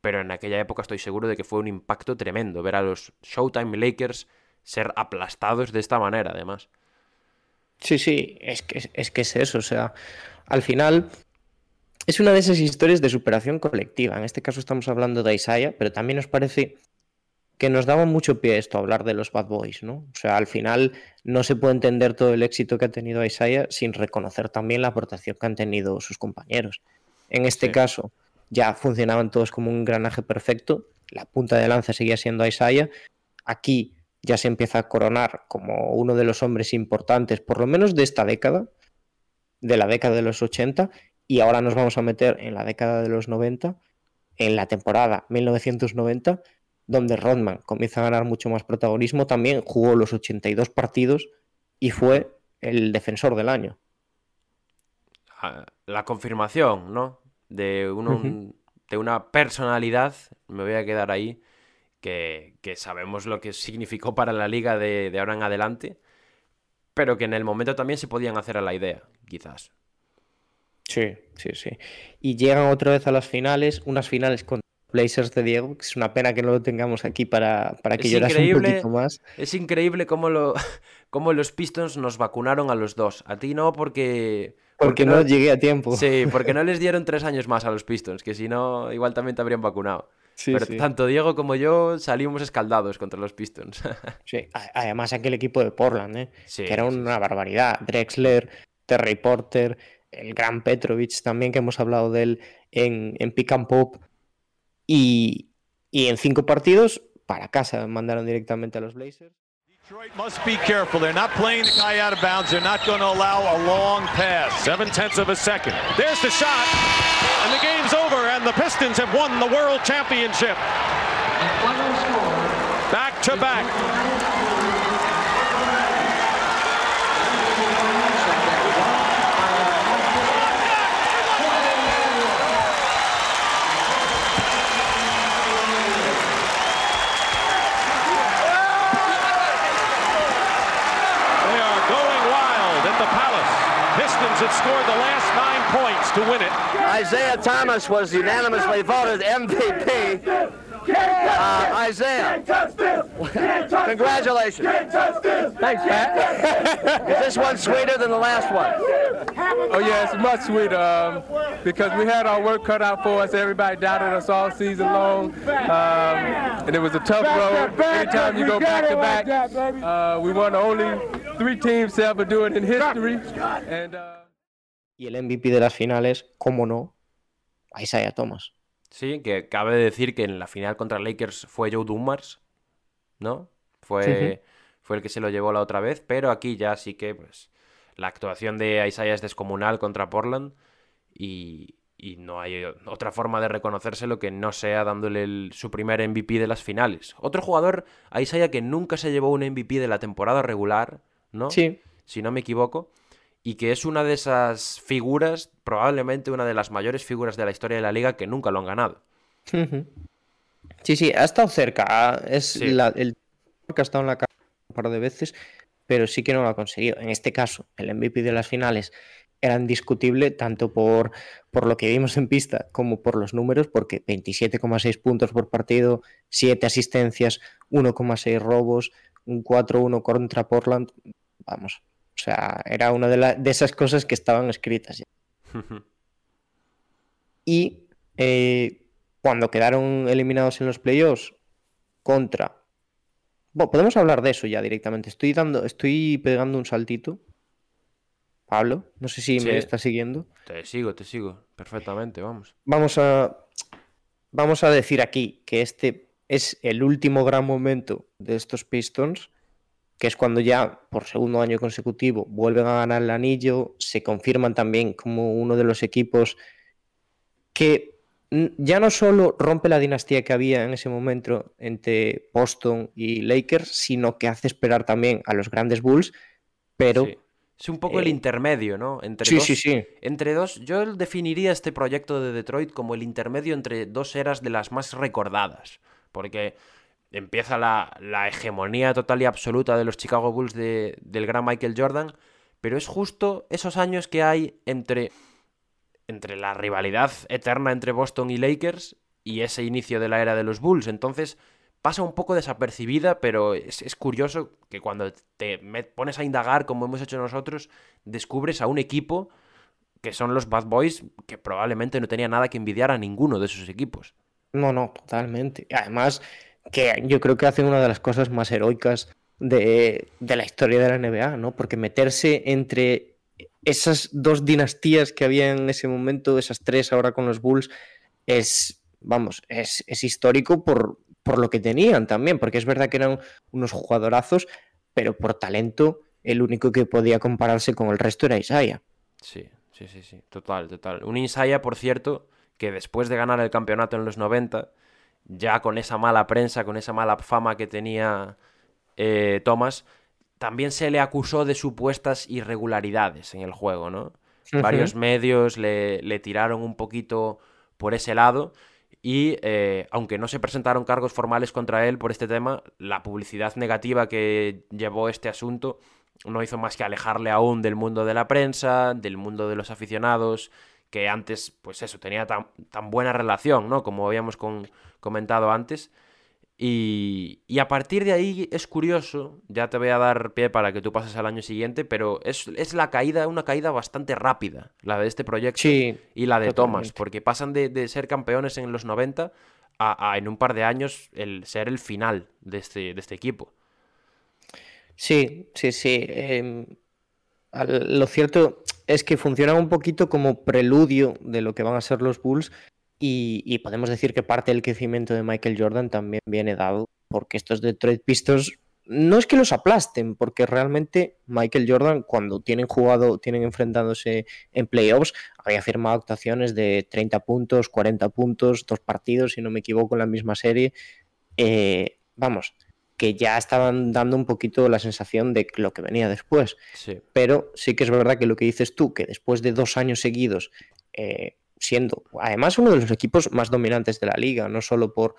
pero en aquella época estoy seguro de que fue un impacto tremendo ver a los Showtime Lakers ser aplastados de esta manera, además. Sí, sí, es que es, que es eso, o sea, al final es una de esas historias de superación colectiva. En este caso estamos hablando de Isaiah, pero también nos parece que nos daba mucho pie esto, hablar de los Bad Boys, ¿no? O sea, al final no se puede entender todo el éxito que ha tenido Isaiah sin reconocer también la aportación que han tenido sus compañeros. En este caso, ya funcionaban todos como un engranaje perfecto, la punta de lanza seguía siendo Isaiah. Aquí ya se empieza a coronar como uno de los hombres importantes, por lo menos de esta década, de la década de los 80, y ahora nos vamos a meter en la década de los 90, en la temporada 1990, donde Rodman comienza a ganar mucho más protagonismo, también jugó los 82 partidos y fue el defensor del año. Ah, la confirmación, ¿no? De, uno, de una personalidad, me voy a quedar ahí, que, sabemos lo que significó para la liga de, de, ahora en adelante, pero que en el momento también se podían hacer a la idea, quizás. Sí, sí, sí. Y llegan otra vez a las finales, unas finales con Blazers de Diego, que es una pena que no lo tengamos aquí para, para que lloras un poquito más. Es increíble cómo, lo, cómo los Pistons nos vacunaron a los dos. A ti no, porque... Porque, no, llegué a tiempo. Sí, porque no les dieron tres años más a los Pistons, que si no, igual también te habrían vacunado. Pero tanto Diego como yo salimos escaldados contra los Pistons. sí, además aquel equipo de Portland, ¿eh? que era una barbaridad. Drexler, Terry Porter, el gran Petrovich también, que hemos hablado de él en, en Pick and Pop. Y, y en cinco partidos, para casa, mandaron directamente a los Blazers. Detroit must be careful. They're not playing the guy out of bounds. They're not going to allow a long pass. Seven tenths of a second. There's the shot. And the game's over. And the Pistons have won the world championship. Back to back. had scored the last nine points to win it. Isaiah Thomas was unanimously voted MVP. Uh, Isaiah, congratulations. Thanks, Pat. Is this one sweeter than the last one? Oh, yeah, it's much sweeter um, because we had our work cut out for us. Everybody doubted us all season long. Um, and it was a tough road. Anytime you go back to back, uh, we won only three teams to ever do it in history. And, uh... Y el MVP de las finales, cómo no, Isaiah Thomas. Sí, que cabe decir que en la final contra Lakers fue Joe Dumars, ¿no? Fue, fue el que se lo llevó la otra vez, pero aquí ya sí que pues la actuación de Isaiah es descomunal contra Portland y, y no hay otra forma de reconocérselo que no sea dándole su primer MVP de las finales. Otro jugador, Isaiah, que nunca se llevó un MVP de la temporada regular, ¿no? Sí. Si no me equivoco y que es una de esas figuras, probablemente una de las mayores figuras de la historia de la liga que nunca lo han ganado. Sí, sí, ha estado cerca. Es el que ha estado en la cara un par de veces, pero sí que no lo ha conseguido. En este caso, el MVP de las finales era indiscutible tanto por, por lo que vimos en pista como por los números, porque 27,6 puntos por partido, 7 asistencias, 1,6 robos, un 4-1 contra Portland. Vamos, o sea, era una de, de esas cosas que estaban escritas ya. y eh, cuando quedaron eliminados en los playoffs contra... Bueno, podemos hablar de eso ya directamente. Estoy dando, estoy pegando un saltito. Pablo, no sé si me está siguiendo. Te sigo, te sigo. Perfectamente, vamos. Vamos a. Vamos a decir aquí que este es el último gran momento de estos Pistons que es cuando ya por segundo año consecutivo vuelven a ganar el anillo, se confirman también como uno de los equipos que ya no solo rompe la dinastía que había en ese momento entre Boston y Lakers, sino que hace esperar también a los grandes Bulls, pero... Es un poco el eh, intermedio, ¿no? Entre sí, sí, sí. Entre dos, yo definiría este proyecto de Detroit como el intermedio entre dos eras de las más recordadas, porque empieza la, hegemonía total y absoluta de los Chicago Bulls del gran Michael Jordan, pero es justo esos años que hay entre, entre la rivalidad eterna entre Boston y Lakers y ese inicio de la era de los Bulls. Entonces pasa un poco desapercibida, pero es, es curioso que cuando te pones a indagar, como hemos hecho nosotros, descubres a un equipo que son los Bad Boys, que probablemente no tenía nada que envidiar a ninguno de esos equipos. No, no, totalmente. Además, que yo creo que hacen una de las cosas más heroicas de, de la historia de la NBA, ¿no? Porque meterse entre esas dos dinastías que había en ese momento, esas tres ahora con los Bulls, es, vamos, es, es histórico por, por lo que tenían también, porque es verdad que eran unos jugadorazos, pero por talento el único que podía compararse con el resto era Isaiah. Sí, sí, sí, sí, total, total. Un Isaiah, por cierto, que después de ganar el campeonato en los 90, ya con esa mala prensa, con esa mala fama que tenía eh, Thomas, también se le acusó de supuestas irregularidades en el juego, ¿no? Varios medios le, le, tiraron un poquito por ese lado y eh, aunque no se presentaron cargos formales contra él por este tema, la publicidad negativa que llevó este asunto no hizo más que alejarle aún del mundo de la prensa, del mundo de los aficionados, que antes, pues eso, tenía tan, tan buena relación, ¿no? Como habíamos con, comentado antes. Y, y, a partir de ahí es curioso, ya te voy a dar pie para que tú pases al año siguiente, pero es, es la caída, una caída bastante rápida, la de este proyecto sí, y la de totalmente. Thomas, porque pasan de, de, ser campeones en los 90 a, a, en un par de años el ser el final de este, de este equipo. Sí, sí, sí. Eh, lo cierto es que funcionan un poquito como preludio de lo que van a ser los Bulls y, podemos decir que parte del crecimiento de Michael Jordan también viene dado porque estos Detroit Pistons no es que los aplasten, porque realmente Michael Jordan cuando tienen jugado, tienen enfrentándose en playoffs, había firmado actuaciones de 30 puntos, 40 puntos, dos partidos, si no me equivoco, en la misma serie. Eh, vamos, que ya estaban dando un poquito la sensación de lo que venía después. Sí. Pero sí que es verdad que lo que dices tú, que después de dos años seguidos, eh, siendo además uno de los equipos más dominantes de la liga, no solo por,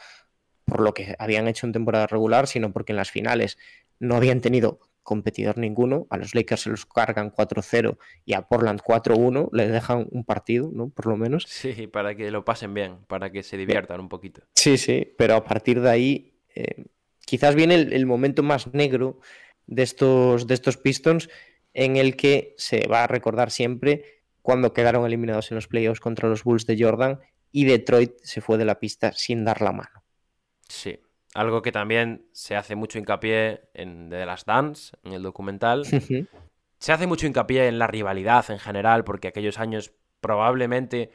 por lo que habían hecho en temporada regular, sino porque en las finales no habían tenido competidor ninguno. A los Lakers se los cargan 4-0 y a Portland 4-1, les dejan un partido, ¿no? Por lo menos. Sí, para que lo pasen bien, para que se diviertan un poquito. Sí, sí, pero a partir de ahí, eh, quizás viene el, el, momento más negro de estos, de estos Pistons en el que se va a recordar siempre cuando quedaron eliminados en los playoffs contra los Bulls de Jordan y Detroit se fue de la pista sin dar la mano. Sí, algo que también se hace mucho hincapié en The Last Dance, en el documental. se hace mucho hincapié en la rivalidad en general, porque aquellos años probablemente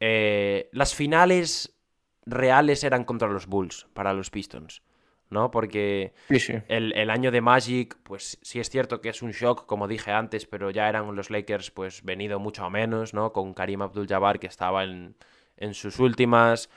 eh, las finales reales eran contra los Bulls para los Pistons. ¿No? Porque sí, sí. El, el, año de Magic, pues sí es cierto que es un shock, como dije antes, pero ya eran los Lakers, pues venido mucho a menos, ¿no? Con Karim Abdul-Jabbar que estaba en, en sus últimas.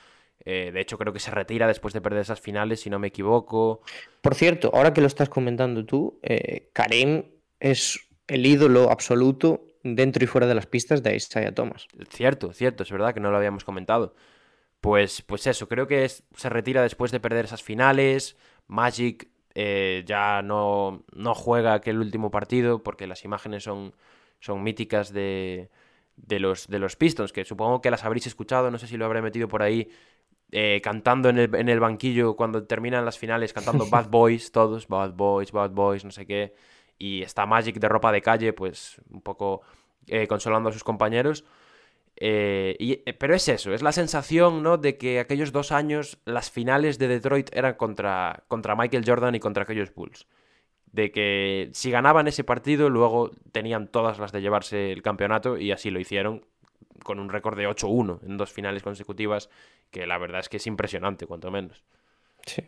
Eh, de hecho, creo que se retira después de perder esas finales, si no me equivoco. Por cierto, ahora que lo estás comentando tú, eh, Karim es el ídolo absoluto dentro y fuera de las pistas de Isaiah Thomas. Cierto, cierto, es verdad que no lo habíamos comentado. Pues, pues eso, creo que es, se retira después de perder esas finales. Magic eh, ya no, no, juega aquel último partido porque las imágenes son, son míticas de, de, los, de los Pistons, que supongo que las habréis escuchado, no sé si lo habré metido por ahí, eh, cantando en el, en el, banquillo cuando terminan las finales, cantando Bad Boys, todos, Bad Boys, Bad Boys, no sé qué. Y está Magic de ropa de calle, pues un poco eh, consolando a sus compañeros. Eh, y, pero es eso, es la sensación ¿no? de que aquellos dos años las finales de Detroit eran contra, contra Michael Jordan y contra aquellos Bulls. De que si ganaban ese partido, luego tenían todas las de llevarse el campeonato y así lo hicieron con un récord de 8-1 en dos finales consecutivas, que la verdad es que es impresionante, cuanto menos. Sí.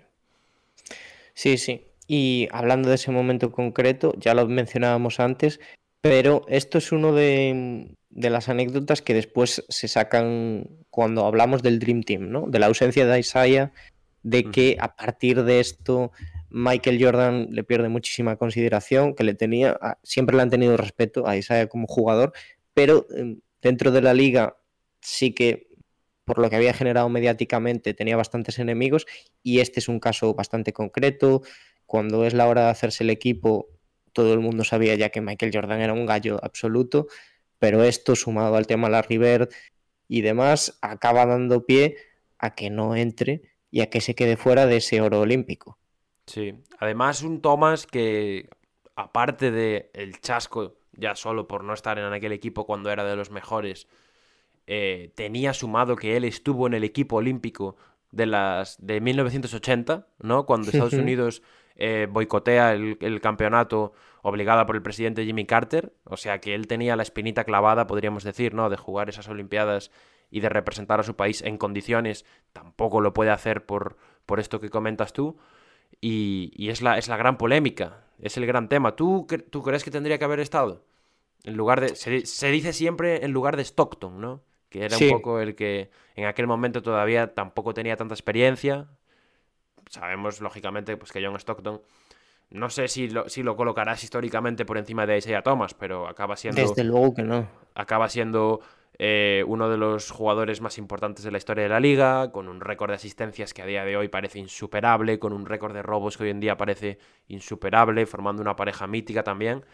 Sí, sí. Y hablando de ese momento concreto, ya lo mencionábamos antes, pero esto es uno de, de, las anécdotas que después se sacan cuando hablamos del Dream Team, ¿no? De la ausencia de Isaiah, de que a partir de esto Michael Jordan le pierde muchísima consideración, que le tenía, siempre le han tenido respeto a Isaiah como jugador, pero em, dentro de la liga sí que por lo que había generado mediáticamente tenía bastantes enemigos y este es un caso bastante concreto. Cuando es la hora de hacerse el equipo, todo el mundo sabía ya que Michael Jordan era un gallo absoluto, pero esto sumado al tema Larry Bird y demás acaba dando pie a que no entre y a que se quede fuera de ese oro olímpico. Sí, además un Thomas que aparte de el chasco ya solo por no estar en aquel equipo cuando era de los mejores, eh, tenía sumado que él estuvo en el equipo olímpico de las de 1980, ¿no? Cuando Estados Unidos eh, boicotea el, el, campeonato obligada por el presidente Jimmy Carter, o sea que él tenía la espinita clavada, podríamos decir, ¿no? De jugar esas Olimpiadas y de representar a su país en condiciones, tampoco lo puede hacer por, por esto que comentas tú, y, y es, la, es la gran polémica, es el gran tema. ¿Tú, ¿Tú crees que tendría que haber estado? En lugar de. Se, se dice siempre en lugar de Stockton, ¿no? Que era Sí. un poco el que en aquel momento todavía tampoco tenía tanta experiencia. Sabemos, lógicamente, pues que John Stockton. No sé si lo, si lo colocarás históricamente por encima de Isaiah Thomas, pero acaba siendo. Desde luego que no. Acaba siendo eh, uno de los jugadores más importantes de la historia de la liga, con un récord de asistencias que a día de hoy parece insuperable, con un récord de robos que hoy en día parece insuperable, formando una pareja mítica también.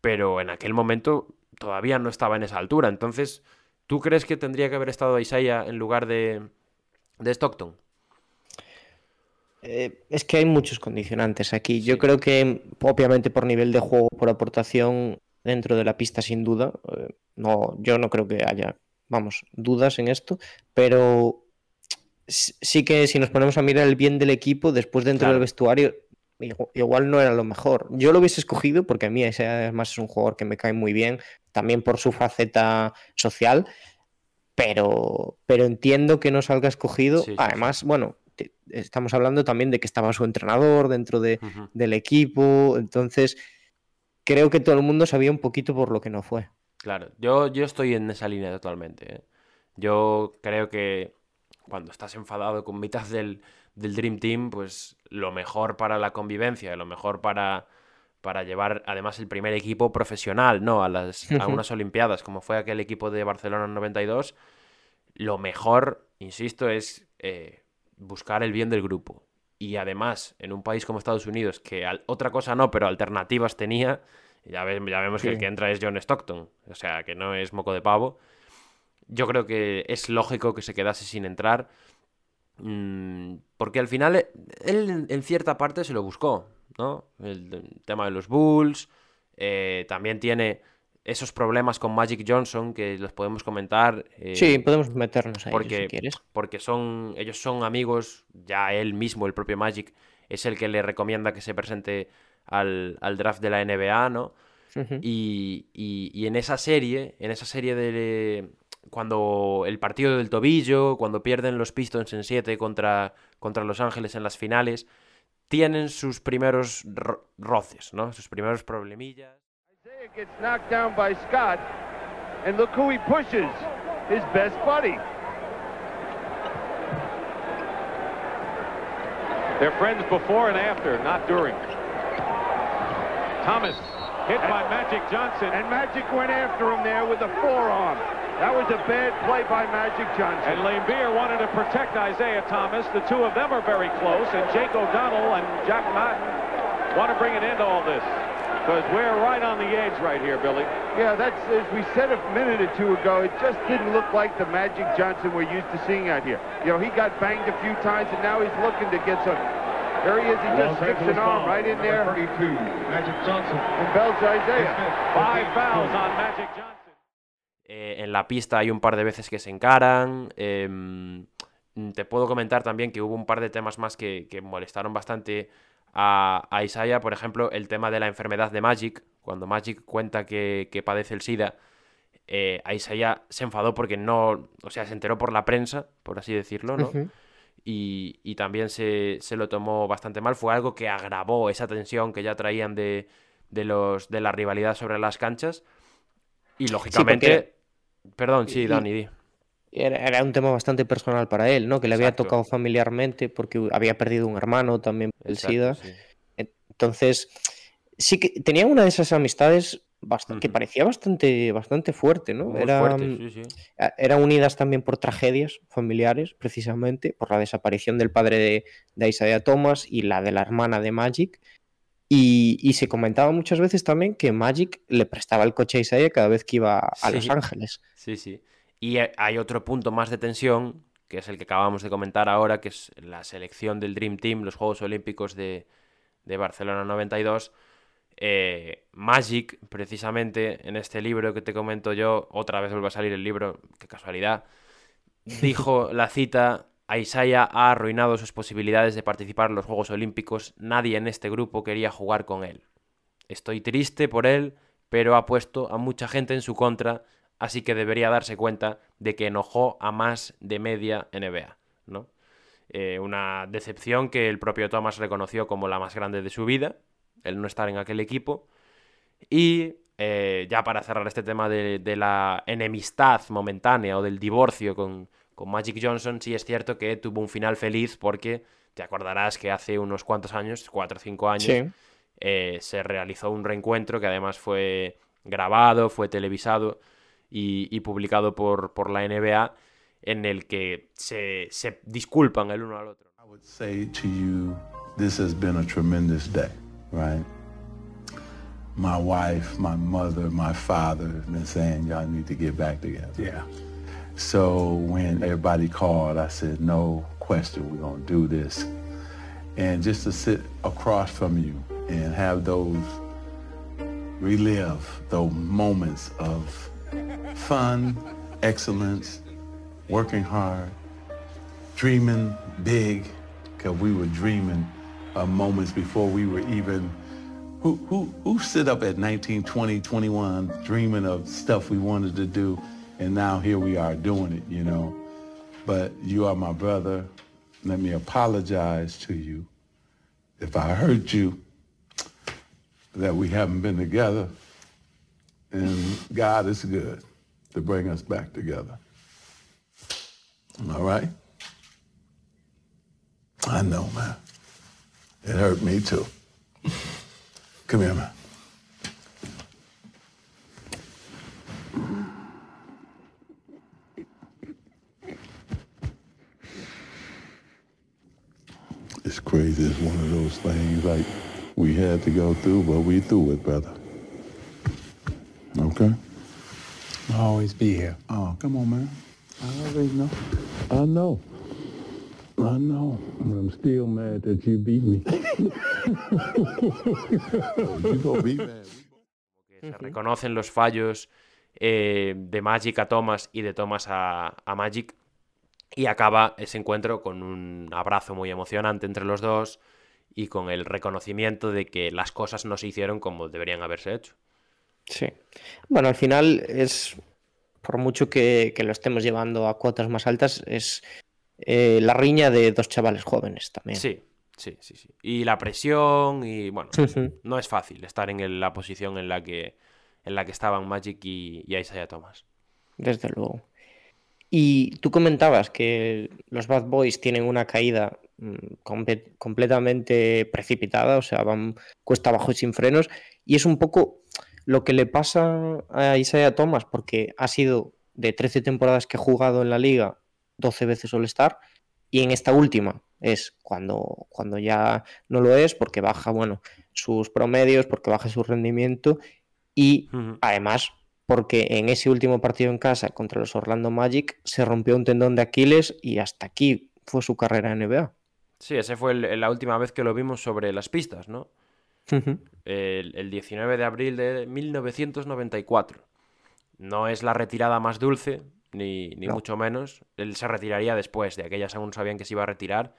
Pero en aquel momento todavía no estaba en esa altura. Entonces, ¿tú crees que tendría que haber estado Isaiah en lugar de, de Stockton? Eh, es que hay muchos condicionantes aquí. Yo creo que, obviamente, por nivel de juego, por aportación dentro de la pista, sin duda, eh, no, yo no creo que haya, vamos, dudas en esto, pero sí que si nos ponemos a mirar el bien del equipo, después dentro Claro. del vestuario, igu- igual no era lo mejor. Yo lo hubiese escogido porque a mí ese además es un jugador que me cae muy bien, también por su faceta social, pero, pero entiendo que no salga escogido. Sí, sí, sí. Además, bueno, te- estamos hablando también de que estaba su entrenador dentro de, del equipo, entonces creo que todo el mundo sabía un poquito por lo que no fue. Claro, yo, yo estoy en esa línea totalmente. ¿eh? Yo creo que cuando estás enfadado con mitad del, del Dream Team, pues lo mejor para la convivencia, lo mejor para, para llevar además el primer equipo profesional, ¿no? A las, a unas Olimpiadas, como fue aquel equipo de Barcelona en 92, lo mejor, insisto, es eh, buscar el bien del grupo. Y además, en un país como Estados Unidos, que al- otra cosa no, pero alternativas tenía, ya, ve- ya vemos que el que entra es John Stockton, o sea, que no es moco de pavo. Yo creo que es lógico que se quedase sin entrar, mm, porque al final él en- en cierta parte se lo buscó, ¿no? El, el tema de los Bulls, eh, también tiene esos problemas con Magic Johnson que los podemos comentar. eh, Sí, podemos meternos ahí porque, si quieres. porque son, ellos son amigos, ya él mismo, el propio Magic, es el que le recomienda que se presente al, al draft de la NBA, ¿no? Y, y- y en esa serie, en esa serie de cuando el partido del tobillo, cuando pierden los Pistons en 7 contra, contra Los Ángeles en las finales, tienen sus primeros ro- roces, ¿no? Sus primeros problemillas. Gets knocked down by Scott, and look who he pushes, his best buddy. They're friends before and after, not during. Thomas hit by Magic Johnson. And Magic went after him there with a forearm. That was a bad play by Magic Johnson. And Lambeer wanted to protect Isaiah Thomas. The two of them are very close, and Jake O'Donnell and Jack Martin want to bring an end to all this. Because we're right on the edge right here, Billy. Yeah, that's as we said a minute or two ago. It just didn't look like the Magic Johnson we're used to seeing out here. You know, he got banged a few times, and now he's looking to get some. There he is. He just sticks an arm right in there Magic Johnson. and belts Isaiah. Five fouls on Magic Johnson. Eh, en la pista hay un par de veces que se encaran. em, te puedo comentar también que hubo un par de temas más que, que molestaron bastante a, a Isaiah. Por ejemplo, el tema de la enfermedad de Magic. Cuando Magic cuenta que, que padece el SIDA, eh, a Isaiah se enfadó porque no. O sea, se enteró por la prensa, por así decirlo, ¿no? Y, y también se, se lo tomó bastante mal. Fue algo que agravó esa tensión que ya traían de, de, los, de la rivalidad sobre las canchas. Y lógicamente. Perdón, sí, Dani, di. Era, era un tema bastante personal para él, ¿no? Que le había tocado familiarmente porque había perdido un hermano también por el SIDA. sí. Entonces, sí que tenía una de esas amistades que parecía bastante, bastante fuerte, ¿no? Muy Era, fuerte, mm, sí, sí. a- eran unidas también por tragedias familiares, precisamente, por la desaparición del padre de, de Isaiah Thomas y la de la hermana de Magic. Y, y se comentaba muchas veces también que Magic le prestaba el coche a Isaiah cada vez que iba a Los. Ángeles. Sí, sí. Y hay otro punto más de tensión, que es el que acabamos de comentar ahora, que es la selección del Dream Team, los Juegos Olímpicos de, de Barcelona 92. Eh, Magic, precisamente, en este libro que te comento yo, otra vez vuelve a salir el libro, qué casualidad, dijo la cita, Isaiah ha arruinado sus posibilidades de participar en los Juegos Olímpicos, nadie en este grupo quería jugar con él. Estoy triste por él, pero ha puesto a mucha gente en su contra, así que debería darse cuenta de que enojó a más de media NBA, ¿no? Eh, una decepción que el propio Thomas reconoció como la más grande de su vida, el no estar en aquel equipo. Y eh, ya para cerrar este tema de, de, la enemistad momentánea o del divorcio con, con, Magic Johnson, sí es cierto que tuvo un final feliz porque te acordarás que hace unos cuantos años, cuatro o cinco años, sí. eh, se realizó un reencuentro que además fue grabado, fue televisado y, y publicado por, por, la NBA, en el que se, se disculpan el uno al otro. I would say to you, this has been a tremendous day. right? My wife, my mother, my father have been saying y'all need to get back together. Yeah. So when everybody called, I said, no question, we're gonna do this. And just to sit across from you and have those, relive those moments of fun, excellence, working hard, dreaming big, because we were dreaming uh, moments before we were even who, who who sit up at 19 20 21 dreaming of stuff we wanted to do and now here we are doing it you know? But you are my brother. Let me apologize to you. If i hurt you that we haven't been together and god is good to bring us back together all right i know man it hurt me too. Come here, man. It's crazy. It's one of those things like we had to go through, but we through it, brother. Okay? I'll always be here. Oh, come on, man. I already know. I know. I know. I'm still mad that you beat me. you gonna beat me. Se reconocen los fallos eh, de Magic a Thomas y de Thomas a, a, Magic. Y acaba ese encuentro con un abrazo muy emocionante entre los dos y con el reconocimiento de que las cosas no se hicieron como deberían haberse hecho. Sí. Bueno, al final es, por mucho que, que lo estemos llevando a cuotas más altas, es eh, la riña de dos chavales jóvenes también. Sí, sí, sí, sí. Y la presión y bueno, no es fácil estar en el, la posición en la que en la que estaban Magic y, y Isaiah Thomas. Desde luego. Y tú comentabas que los Bad Boys tienen una caída completamente precipitada, o sea, van cuesta abajo y sin frenos, y es un poco lo que le pasa a Isaiah Thomas, porque ha sido de 13 temporadas que ha jugado en la liga, 12 veces All-Star y en esta última es cuando, cuando ya no lo es porque baja, bueno, sus promedios, porque baja su rendimiento y uh -huh. además porque en ese último partido en casa contra los Orlando Magic se rompió un tendón de Aquiles y hasta aquí fue su carrera en NBA. Sí, esa fue el, la última vez que lo vimos sobre las pistas, ¿no? Uh -huh. el, el 19 de abril de 1994. No es la retirada más dulce, ni, ni no. mucho menos. Él se retiraría después, de aquellas aún sabían que se iba a retirar,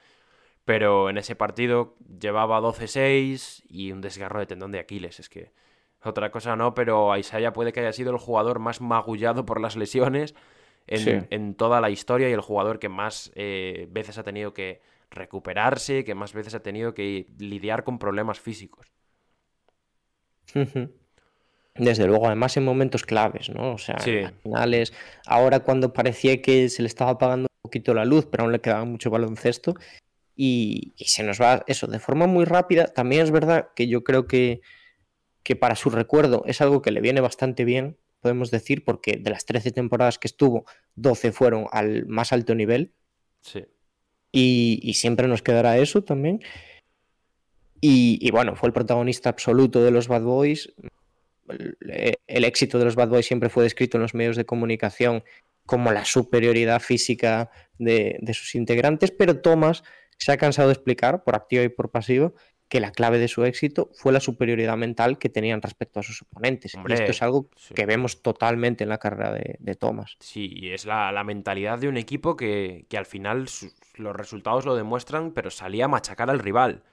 pero en ese partido llevaba 12-6 y un desgarro de tendón de Aquiles. Es que otra cosa no, pero Isaiah puede que haya sido el jugador más magullado por las lesiones en, sí. en toda la historia y el jugador que más eh, veces ha tenido que recuperarse, que más veces ha tenido que lidiar con problemas físicos. Desde luego, además en momentos claves, ¿no? O sea, sí. finales, ahora cuando parecía que se le estaba apagando un poquito la luz, pero aún le quedaba mucho baloncesto, y, y, se nos va eso de forma muy rápida. También es verdad que yo creo que, que para su recuerdo es algo que le viene bastante bien, podemos decir, porque de las 13 temporadas que estuvo, 12 fueron al más alto nivel. Sí. Y, y siempre nos quedará eso también. Y, y, bueno, fue el protagonista absoluto de los Bad Boys el éxito de los Bad Boys siempre fue descrito en los medios de comunicación como la superioridad física de, de, sus integrantes, pero Thomas se ha cansado de explicar, por activa y por pasivo, que la clave de su éxito fue la superioridad mental que tenían respecto a sus oponentes. Hombre, y esto es algo sí. que vemos totalmente en la carrera de, de Thomas. Sí, y es la, la mentalidad de un equipo que, que al final los resultados lo demuestran, pero salía a machacar al rival.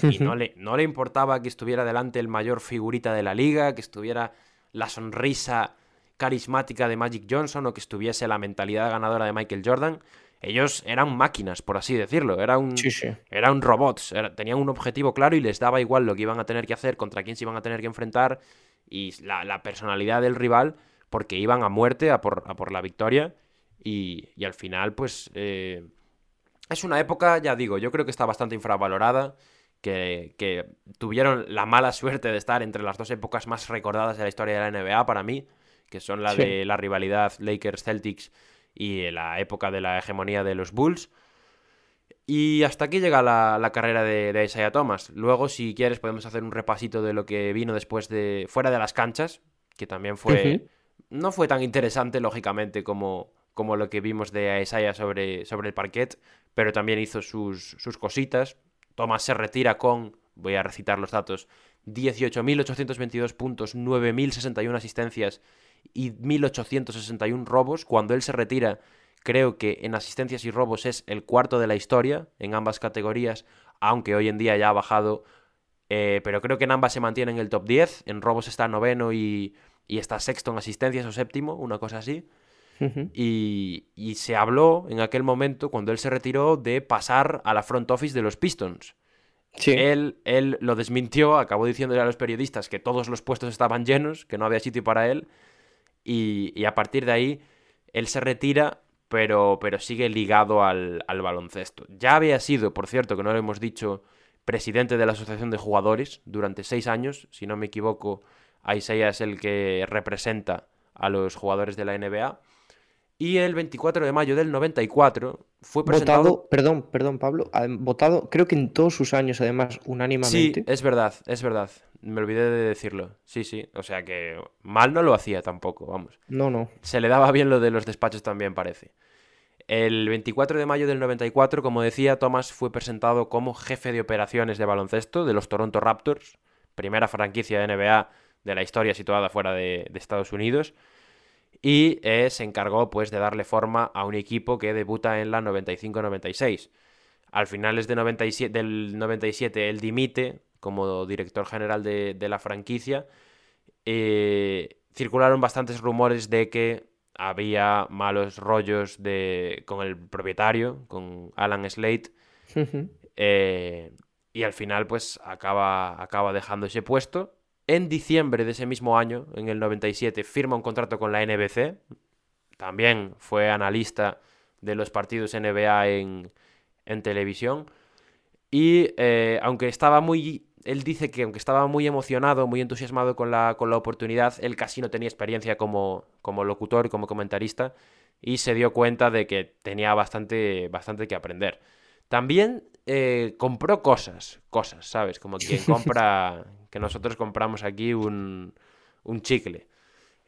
Y no le, no le importaba que estuviera delante el mayor figurita de la liga, que estuviera la sonrisa carismática de Magic Johnson o que estuviese la mentalidad ganadora de Michael Jordan. Ellos eran máquinas, por así decirlo. Era un, Sí, sí. eran robots. era- tenían un objetivo claro y les daba igual lo que iban a tener que hacer, contra quién se iban a tener que enfrentar y la, la personalidad del rival, porque iban a muerte a por, a por la victoria. Y, y al final, pues. eh, es una época, ya digo, yo creo que está bastante infravalorada. Que, que tuvieron la mala suerte de estar entre las dos épocas más recordadas de la historia de la NBA para mí, que son la Sí. de la rivalidad Lakers-Celtics y la época de la hegemonía de los Bulls. Y hasta aquí llega la, la carrera de, de Isaiah Thomas. Luego, si quieres, podemos hacer un repasito de lo que vino después de. fuera de las canchas, que también fue. No fue tan interesante, lógicamente, como, como lo que vimos de Isaiah sobre, sobre el parquet, pero también hizo sus, sus cositas. Thomas se retira con, voy a recitar los datos, 18.822 puntos, 9.061 asistencias y 1.861 robos. Cuando él se retira, creo que en asistencias y robos es el cuarto de la historia en ambas categorías, aunque hoy en día ya ha bajado. eh, pero creo que en ambas se mantiene en el top 10. En robos está noveno y, y está sexto en asistencias o séptimo, una cosa así. Y, y se habló en aquel momento, cuando él se retiró, de pasar a la front office de los Pistons. Sí. Él, él lo desmintió, acabó diciéndole a los periodistas que todos los puestos estaban llenos, que no había sitio para él. Y, y a partir de ahí, él se retira, pero, pero sigue ligado al, al baloncesto. Ya había sido, por cierto, que no lo hemos dicho, presidente de la Asociación de Jugadores durante seis años. Si no me equivoco, Isaiah es el que representa a los jugadores de la NBA. Y el 24 de mayo del 94 fue presentado... Votado, perdón, perdón, Pablo, ha votado, creo que en todos sus años, además, Sí, unánimemente. es verdad, es verdad. Me olvidé de decirlo. Sí, sí. O sea que mal no lo hacía tampoco, vamos. No, no. Se le daba bien lo de los despachos también, parece. El 24 de mayo del 94, como decía, Thomas fue presentado como jefe de operaciones de baloncesto de los Toronto Raptors, primera franquicia de NBA de la historia situada fuera de, de Estados Unidos, y eh, se encargó pues de darle forma a un equipo que debuta en la 95-96. Al finales de 97, del 97 él dimite como director general de, de la franquicia. Eh, circularon bastantes rumores de que había malos rollos de, con el propietario, con Alan Slate, eh, y al final pues acaba, acaba dejando ese puesto. En diciembre de ese mismo año, en el 97, firma un contrato con la NBC. También fue analista de los partidos NBA en, en televisión. Y eh, aunque estaba muy... Él dice que aunque estaba muy emocionado, muy entusiasmado con la, con la oportunidad, él casi no tenía experiencia como, como locutor y como comentarista. Y se dio cuenta de que tenía bastante, bastante que aprender. También eh, compró cosas, cosas, ¿sabes? Como quien compra, que nosotros compramos aquí un, un chicle.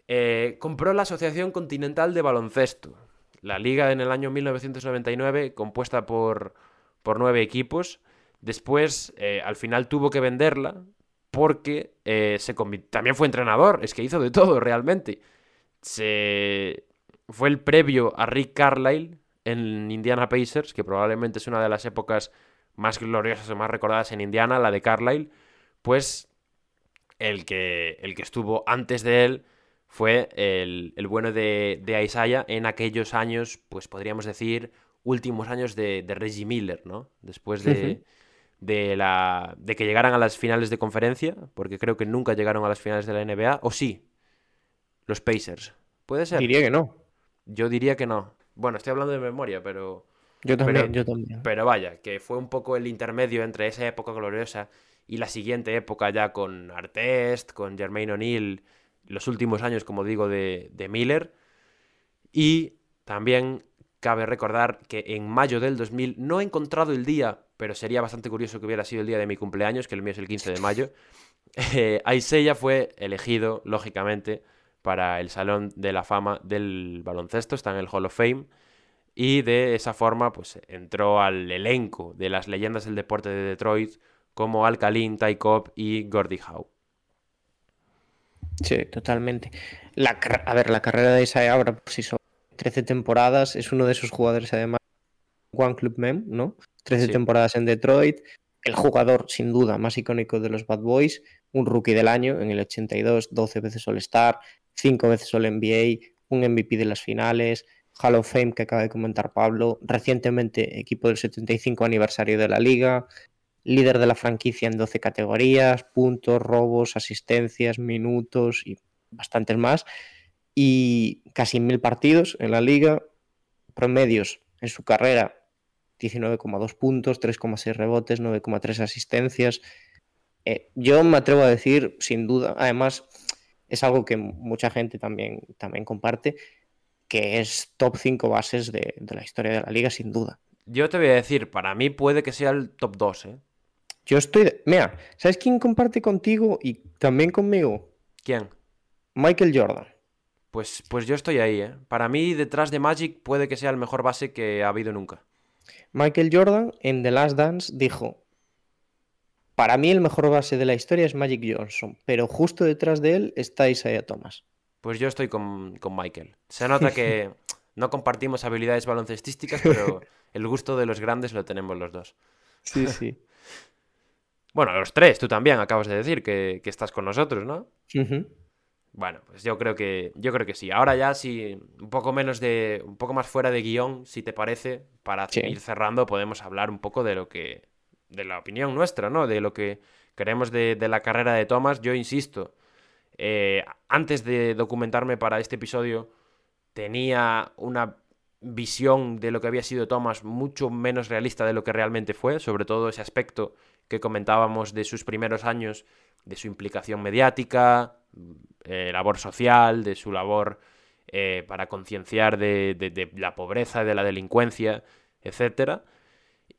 Eh, compró la Asociación Continental de Baloncesto, la liga en el año 1999, compuesta por, por nueve equipos. Después, eh, al final tuvo que venderla porque eh, se también fue entrenador, es que hizo de todo realmente. Se... Fue el previo a Rick Carlisle en Indiana Pacers, que probablemente es una de las épocas más gloriosas o más recordadas en Indiana, la de Carlisle, pues el que, el que estuvo antes de él fue el, el bueno de, de Isaiah en aquellos años, pues podríamos decir, últimos años de, de Reggie Miller, ¿no? Después de, de, la, de que llegaran a las finales de conferencia, porque creo que nunca llegaron a las finales de la NBA, o sí, los Pacers. ¿Puede ser? Diría que no. Yo diría que no. Bueno, estoy hablando de memoria, pero... Yo también, pero- yo también. Pero vaya, que fue un poco el intermedio entre esa época gloriosa y la siguiente época ya con Artest, con Jermaine O'Neal, los últimos años, como digo, de, de Miller. Y también cabe recordar que en mayo del 2000, no he encontrado el día, pero sería bastante curioso que hubiera sido el día de mi cumpleaños, que el mío es el 15 de mayo, eh, Isaiah fue elegido, lógicamente, para el Salón de la Fama del Baloncesto, está en el Hall of Fame, y de esa forma pues entró al elenco de las leyendas del deporte de Detroit, como Alcalín, Ty Cobb y Gordie Howe. Sí, totalmente. La, a ver, la carrera de Isaiah ahora, si son 13 temporadas, es uno de esos jugadores, además, One Club Mem, ¿no? 13 Sí. temporadas en Detroit, el jugador, sin duda, más icónico de los Bad Boys, un rookie del año en el 82, 12 veces All-Star, 5 veces All-NBA, un MVP de las finales, Hall of Fame que acaba de comentar Pablo, recientemente equipo del 75 aniversario de la liga, líder de la franquicia en 12 categorías, puntos, robos, asistencias, minutos y bastantes más, y casi mil partidos en la liga, promedios en su carrera 19,2 puntos, 3,6 rebotes, 9,3 asistencias. Eh, yo me atrevo a decir, sin duda, además es algo que mucha gente también, también comparte, que es top 5 bases de, de la historia de la liga, sin duda. Yo te voy a decir, para mí puede que sea el top 2, ¿eh? Yo estoy... Mira, ¿sabes quién comparte contigo y también conmigo? ¿Quién? Michael Jordan. Pues, pues yo estoy ahí, ¿eh? Para mí, detrás de Magic, puede que sea el mejor base que ha habido nunca. Michael Jordan en The Last Dance dijo, para mí el mejor base de la historia es Magic Johnson, pero justo detrás de él está Isaiah Thomas. Pues yo estoy con, con Michael. Se nota que no compartimos habilidades baloncestísticas, pero el gusto de los grandes lo tenemos los dos. Sí, sí. Bueno, los tres, tú también acabas de decir que, que estás con nosotros, ¿no? Bueno, pues yo creo que yo creo que sí. Ahora ya sí, un poco menos de un poco más fuera de guion, si te parece, para Sí. ir cerrando podemos hablar un poco de lo que de la opinión nuestra, ¿no? De lo que queremos de, de la carrera de Thomas. Yo insisto, eh, antes de documentarme para este episodio tenía una visión de lo que había sido Thomas mucho menos realista de lo que realmente fue, sobre todo ese aspecto que comentábamos de sus primeros años, de su implicación mediática, eh, labor social, de su labor eh, para concienciar de, de- de la pobreza, de la delincuencia, etcétera.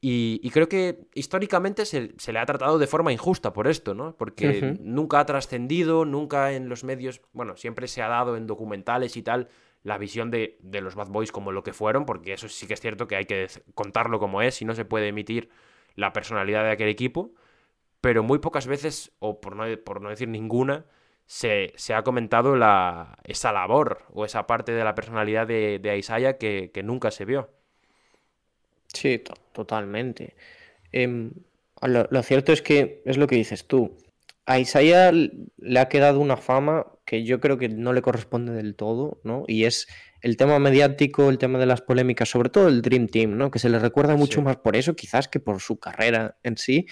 Y, y creo que históricamente se, se le ha tratado de forma injusta por esto, ¿no? Porque nunca ha trascendido, nunca en los medios, bueno, siempre se ha dado en documentales y tal la visión de, de los Bad Boys como lo que fueron, porque eso sí que es cierto que hay que contarlo como es y no se puede emitir la personalidad de aquel equipo, pero muy pocas veces, o por no, por no decir ninguna, se, se ha comentado la, esa labor o esa parte de la personalidad de, de Isaiah que, que nunca se vio. Sí, to- totalmente. Em, lo, lo cierto es que es lo que dices tú. A Isaiah le ha quedado una fama que yo creo que no le corresponde del todo, ¿no? Y es el tema mediático, el tema de las polémicas, sobre todo el Dream Team, ¿no? Que se le recuerda mucho Sí. más por eso, quizás, que por su carrera en sí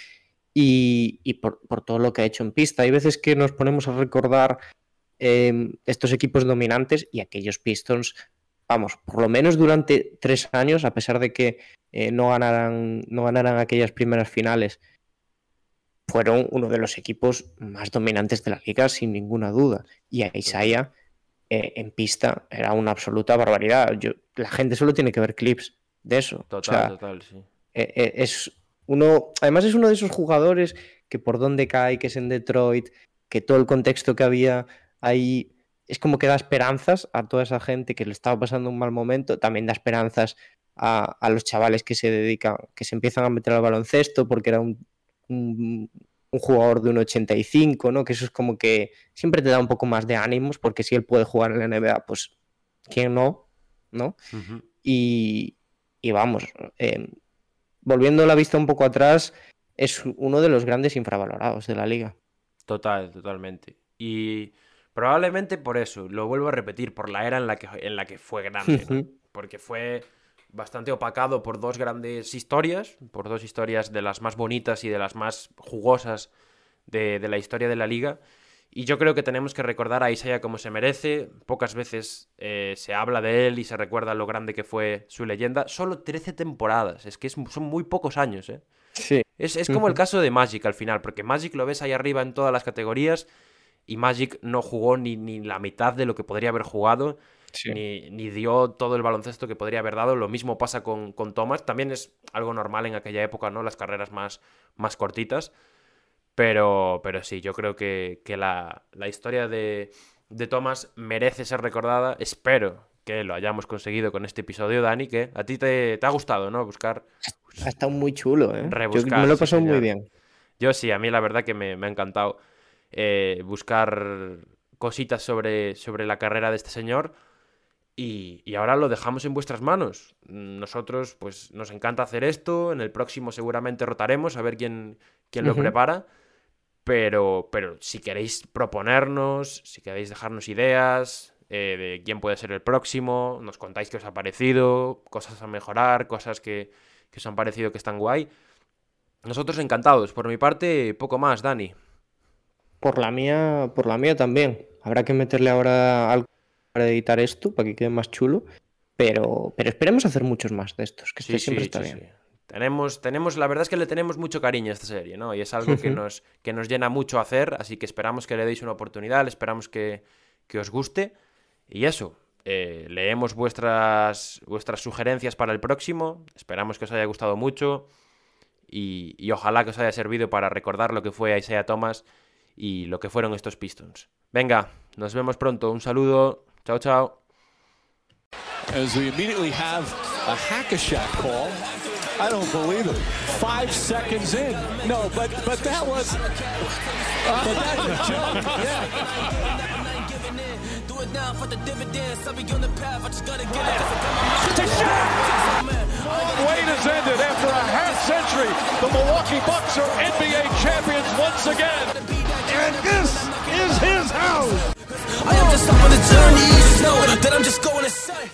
y, y por, por todo lo que ha hecho en pista. Hay veces que nos ponemos a recordar em, estos equipos dominantes y aquellos Pistons, vamos, por lo menos durante tres años, a pesar de que eh, no, ganaran, no ganaran aquellas primeras finales, fueron uno de los equipos más dominantes de la liga, sin ninguna duda. Y a Isaiah eh, en pista era una absoluta barbaridad. Yo, la gente solo tiene que ver clips de eso. O Total, sea, total, sí. eh, eh, es uno, además es uno de esos jugadores que por donde cae, que es en Detroit, que todo el contexto que había ahí es como que da esperanzas a toda esa gente que le estaba pasando un mal momento, también da esperanzas a, a los chavales que se dedican, que se empiezan a meter al baloncesto porque era un, un, un jugador de un 85, ¿no? Que eso es como que siempre te da un poco más de ánimos porque si él puede jugar en la NBA, pues quién no, ¿no? Y, y vamos, eh, volviendo la vista un poco atrás, es uno de los grandes infravalorados de la liga. Total, totalmente. Y probablemente por eso, lo vuelvo a repetir, por la era en la que, en la que fue grande, ¿no? Porque fue bastante opacado por dos grandes historias, por dos historias de las más bonitas y de las más jugosas de, de la historia de la liga. Y yo creo que tenemos que recordar a Isaiah como se merece. Pocas veces eh, se habla de él y se recuerda lo grande que fue su leyenda. Solo 13 temporadas, es que es- son muy pocos años, ¿eh? Sí. Es, es como el caso de Magic al final, porque Magic lo ves ahí arriba en todas las categorías y Magic no jugó ni, ni la mitad de lo que podría haber jugado, ni, ni dio todo el baloncesto que podría haber dado. Lo mismo pasa con, con Thomas. También es algo normal en aquella época, ¿no? Las carreras más, más cortitas. Pero, pero sí, yo creo que, que la, la historia de, de Thomas merece ser recordada. Espero que lo hayamos conseguido con este episodio, Dani, que a ti te, te ha gustado, ¿no? Buscar Ha estado muy chulo, ¿eh? Yo me lo he sí, pasado muy señor. bien. Yo sí, a mí la verdad que me, me ha encantado eh, buscar cositas sobre, sobre la carrera de este señor. Y, y, ahora lo dejamos en vuestras manos. Nosotros, pues, nos encanta hacer esto. En el próximo seguramente rotaremos a ver quién, quién lo prepara. Pero, pero si queréis proponernos, si queréis dejarnos ideas eh, de quién puede ser el próximo, nos contáis qué os ha parecido, cosas a mejorar, cosas que, que os han parecido que están guay. Nosotros encantados. Por mi parte, poco más, Dani. Por la mía, por la mía también. Habrá que meterle ahora algo para editar esto, para que quede más chulo. Pero, pero esperemos hacer muchos más de estos, que este siempre está bien. Tenemos, tenemos, la verdad es que le tenemos mucho cariño a esta serie, ¿no? Y es algo que nos, que nos llena mucho hacer, así que esperamos que le deis una oportunidad, esperamos que, que os guste. Y eso, eh, leemos vuestras, vuestras sugerencias para el próximo, esperamos que os haya gustado mucho y, y ojalá que os haya servido para recordar lo que fue Isaiah Thomas y lo que fueron estos Pistons. Venga, nos vemos pronto, un saludo, chao chao. As we immediately have a hack-a-shack call. I don't believe it. Five seconds in. No, but but that was. but that's a joke. Yeah. The wait has ended after a half century. The Milwaukee Bucks are NBA champions once again. And this is his house. I am just on the journey. Just know that I'm just going to say.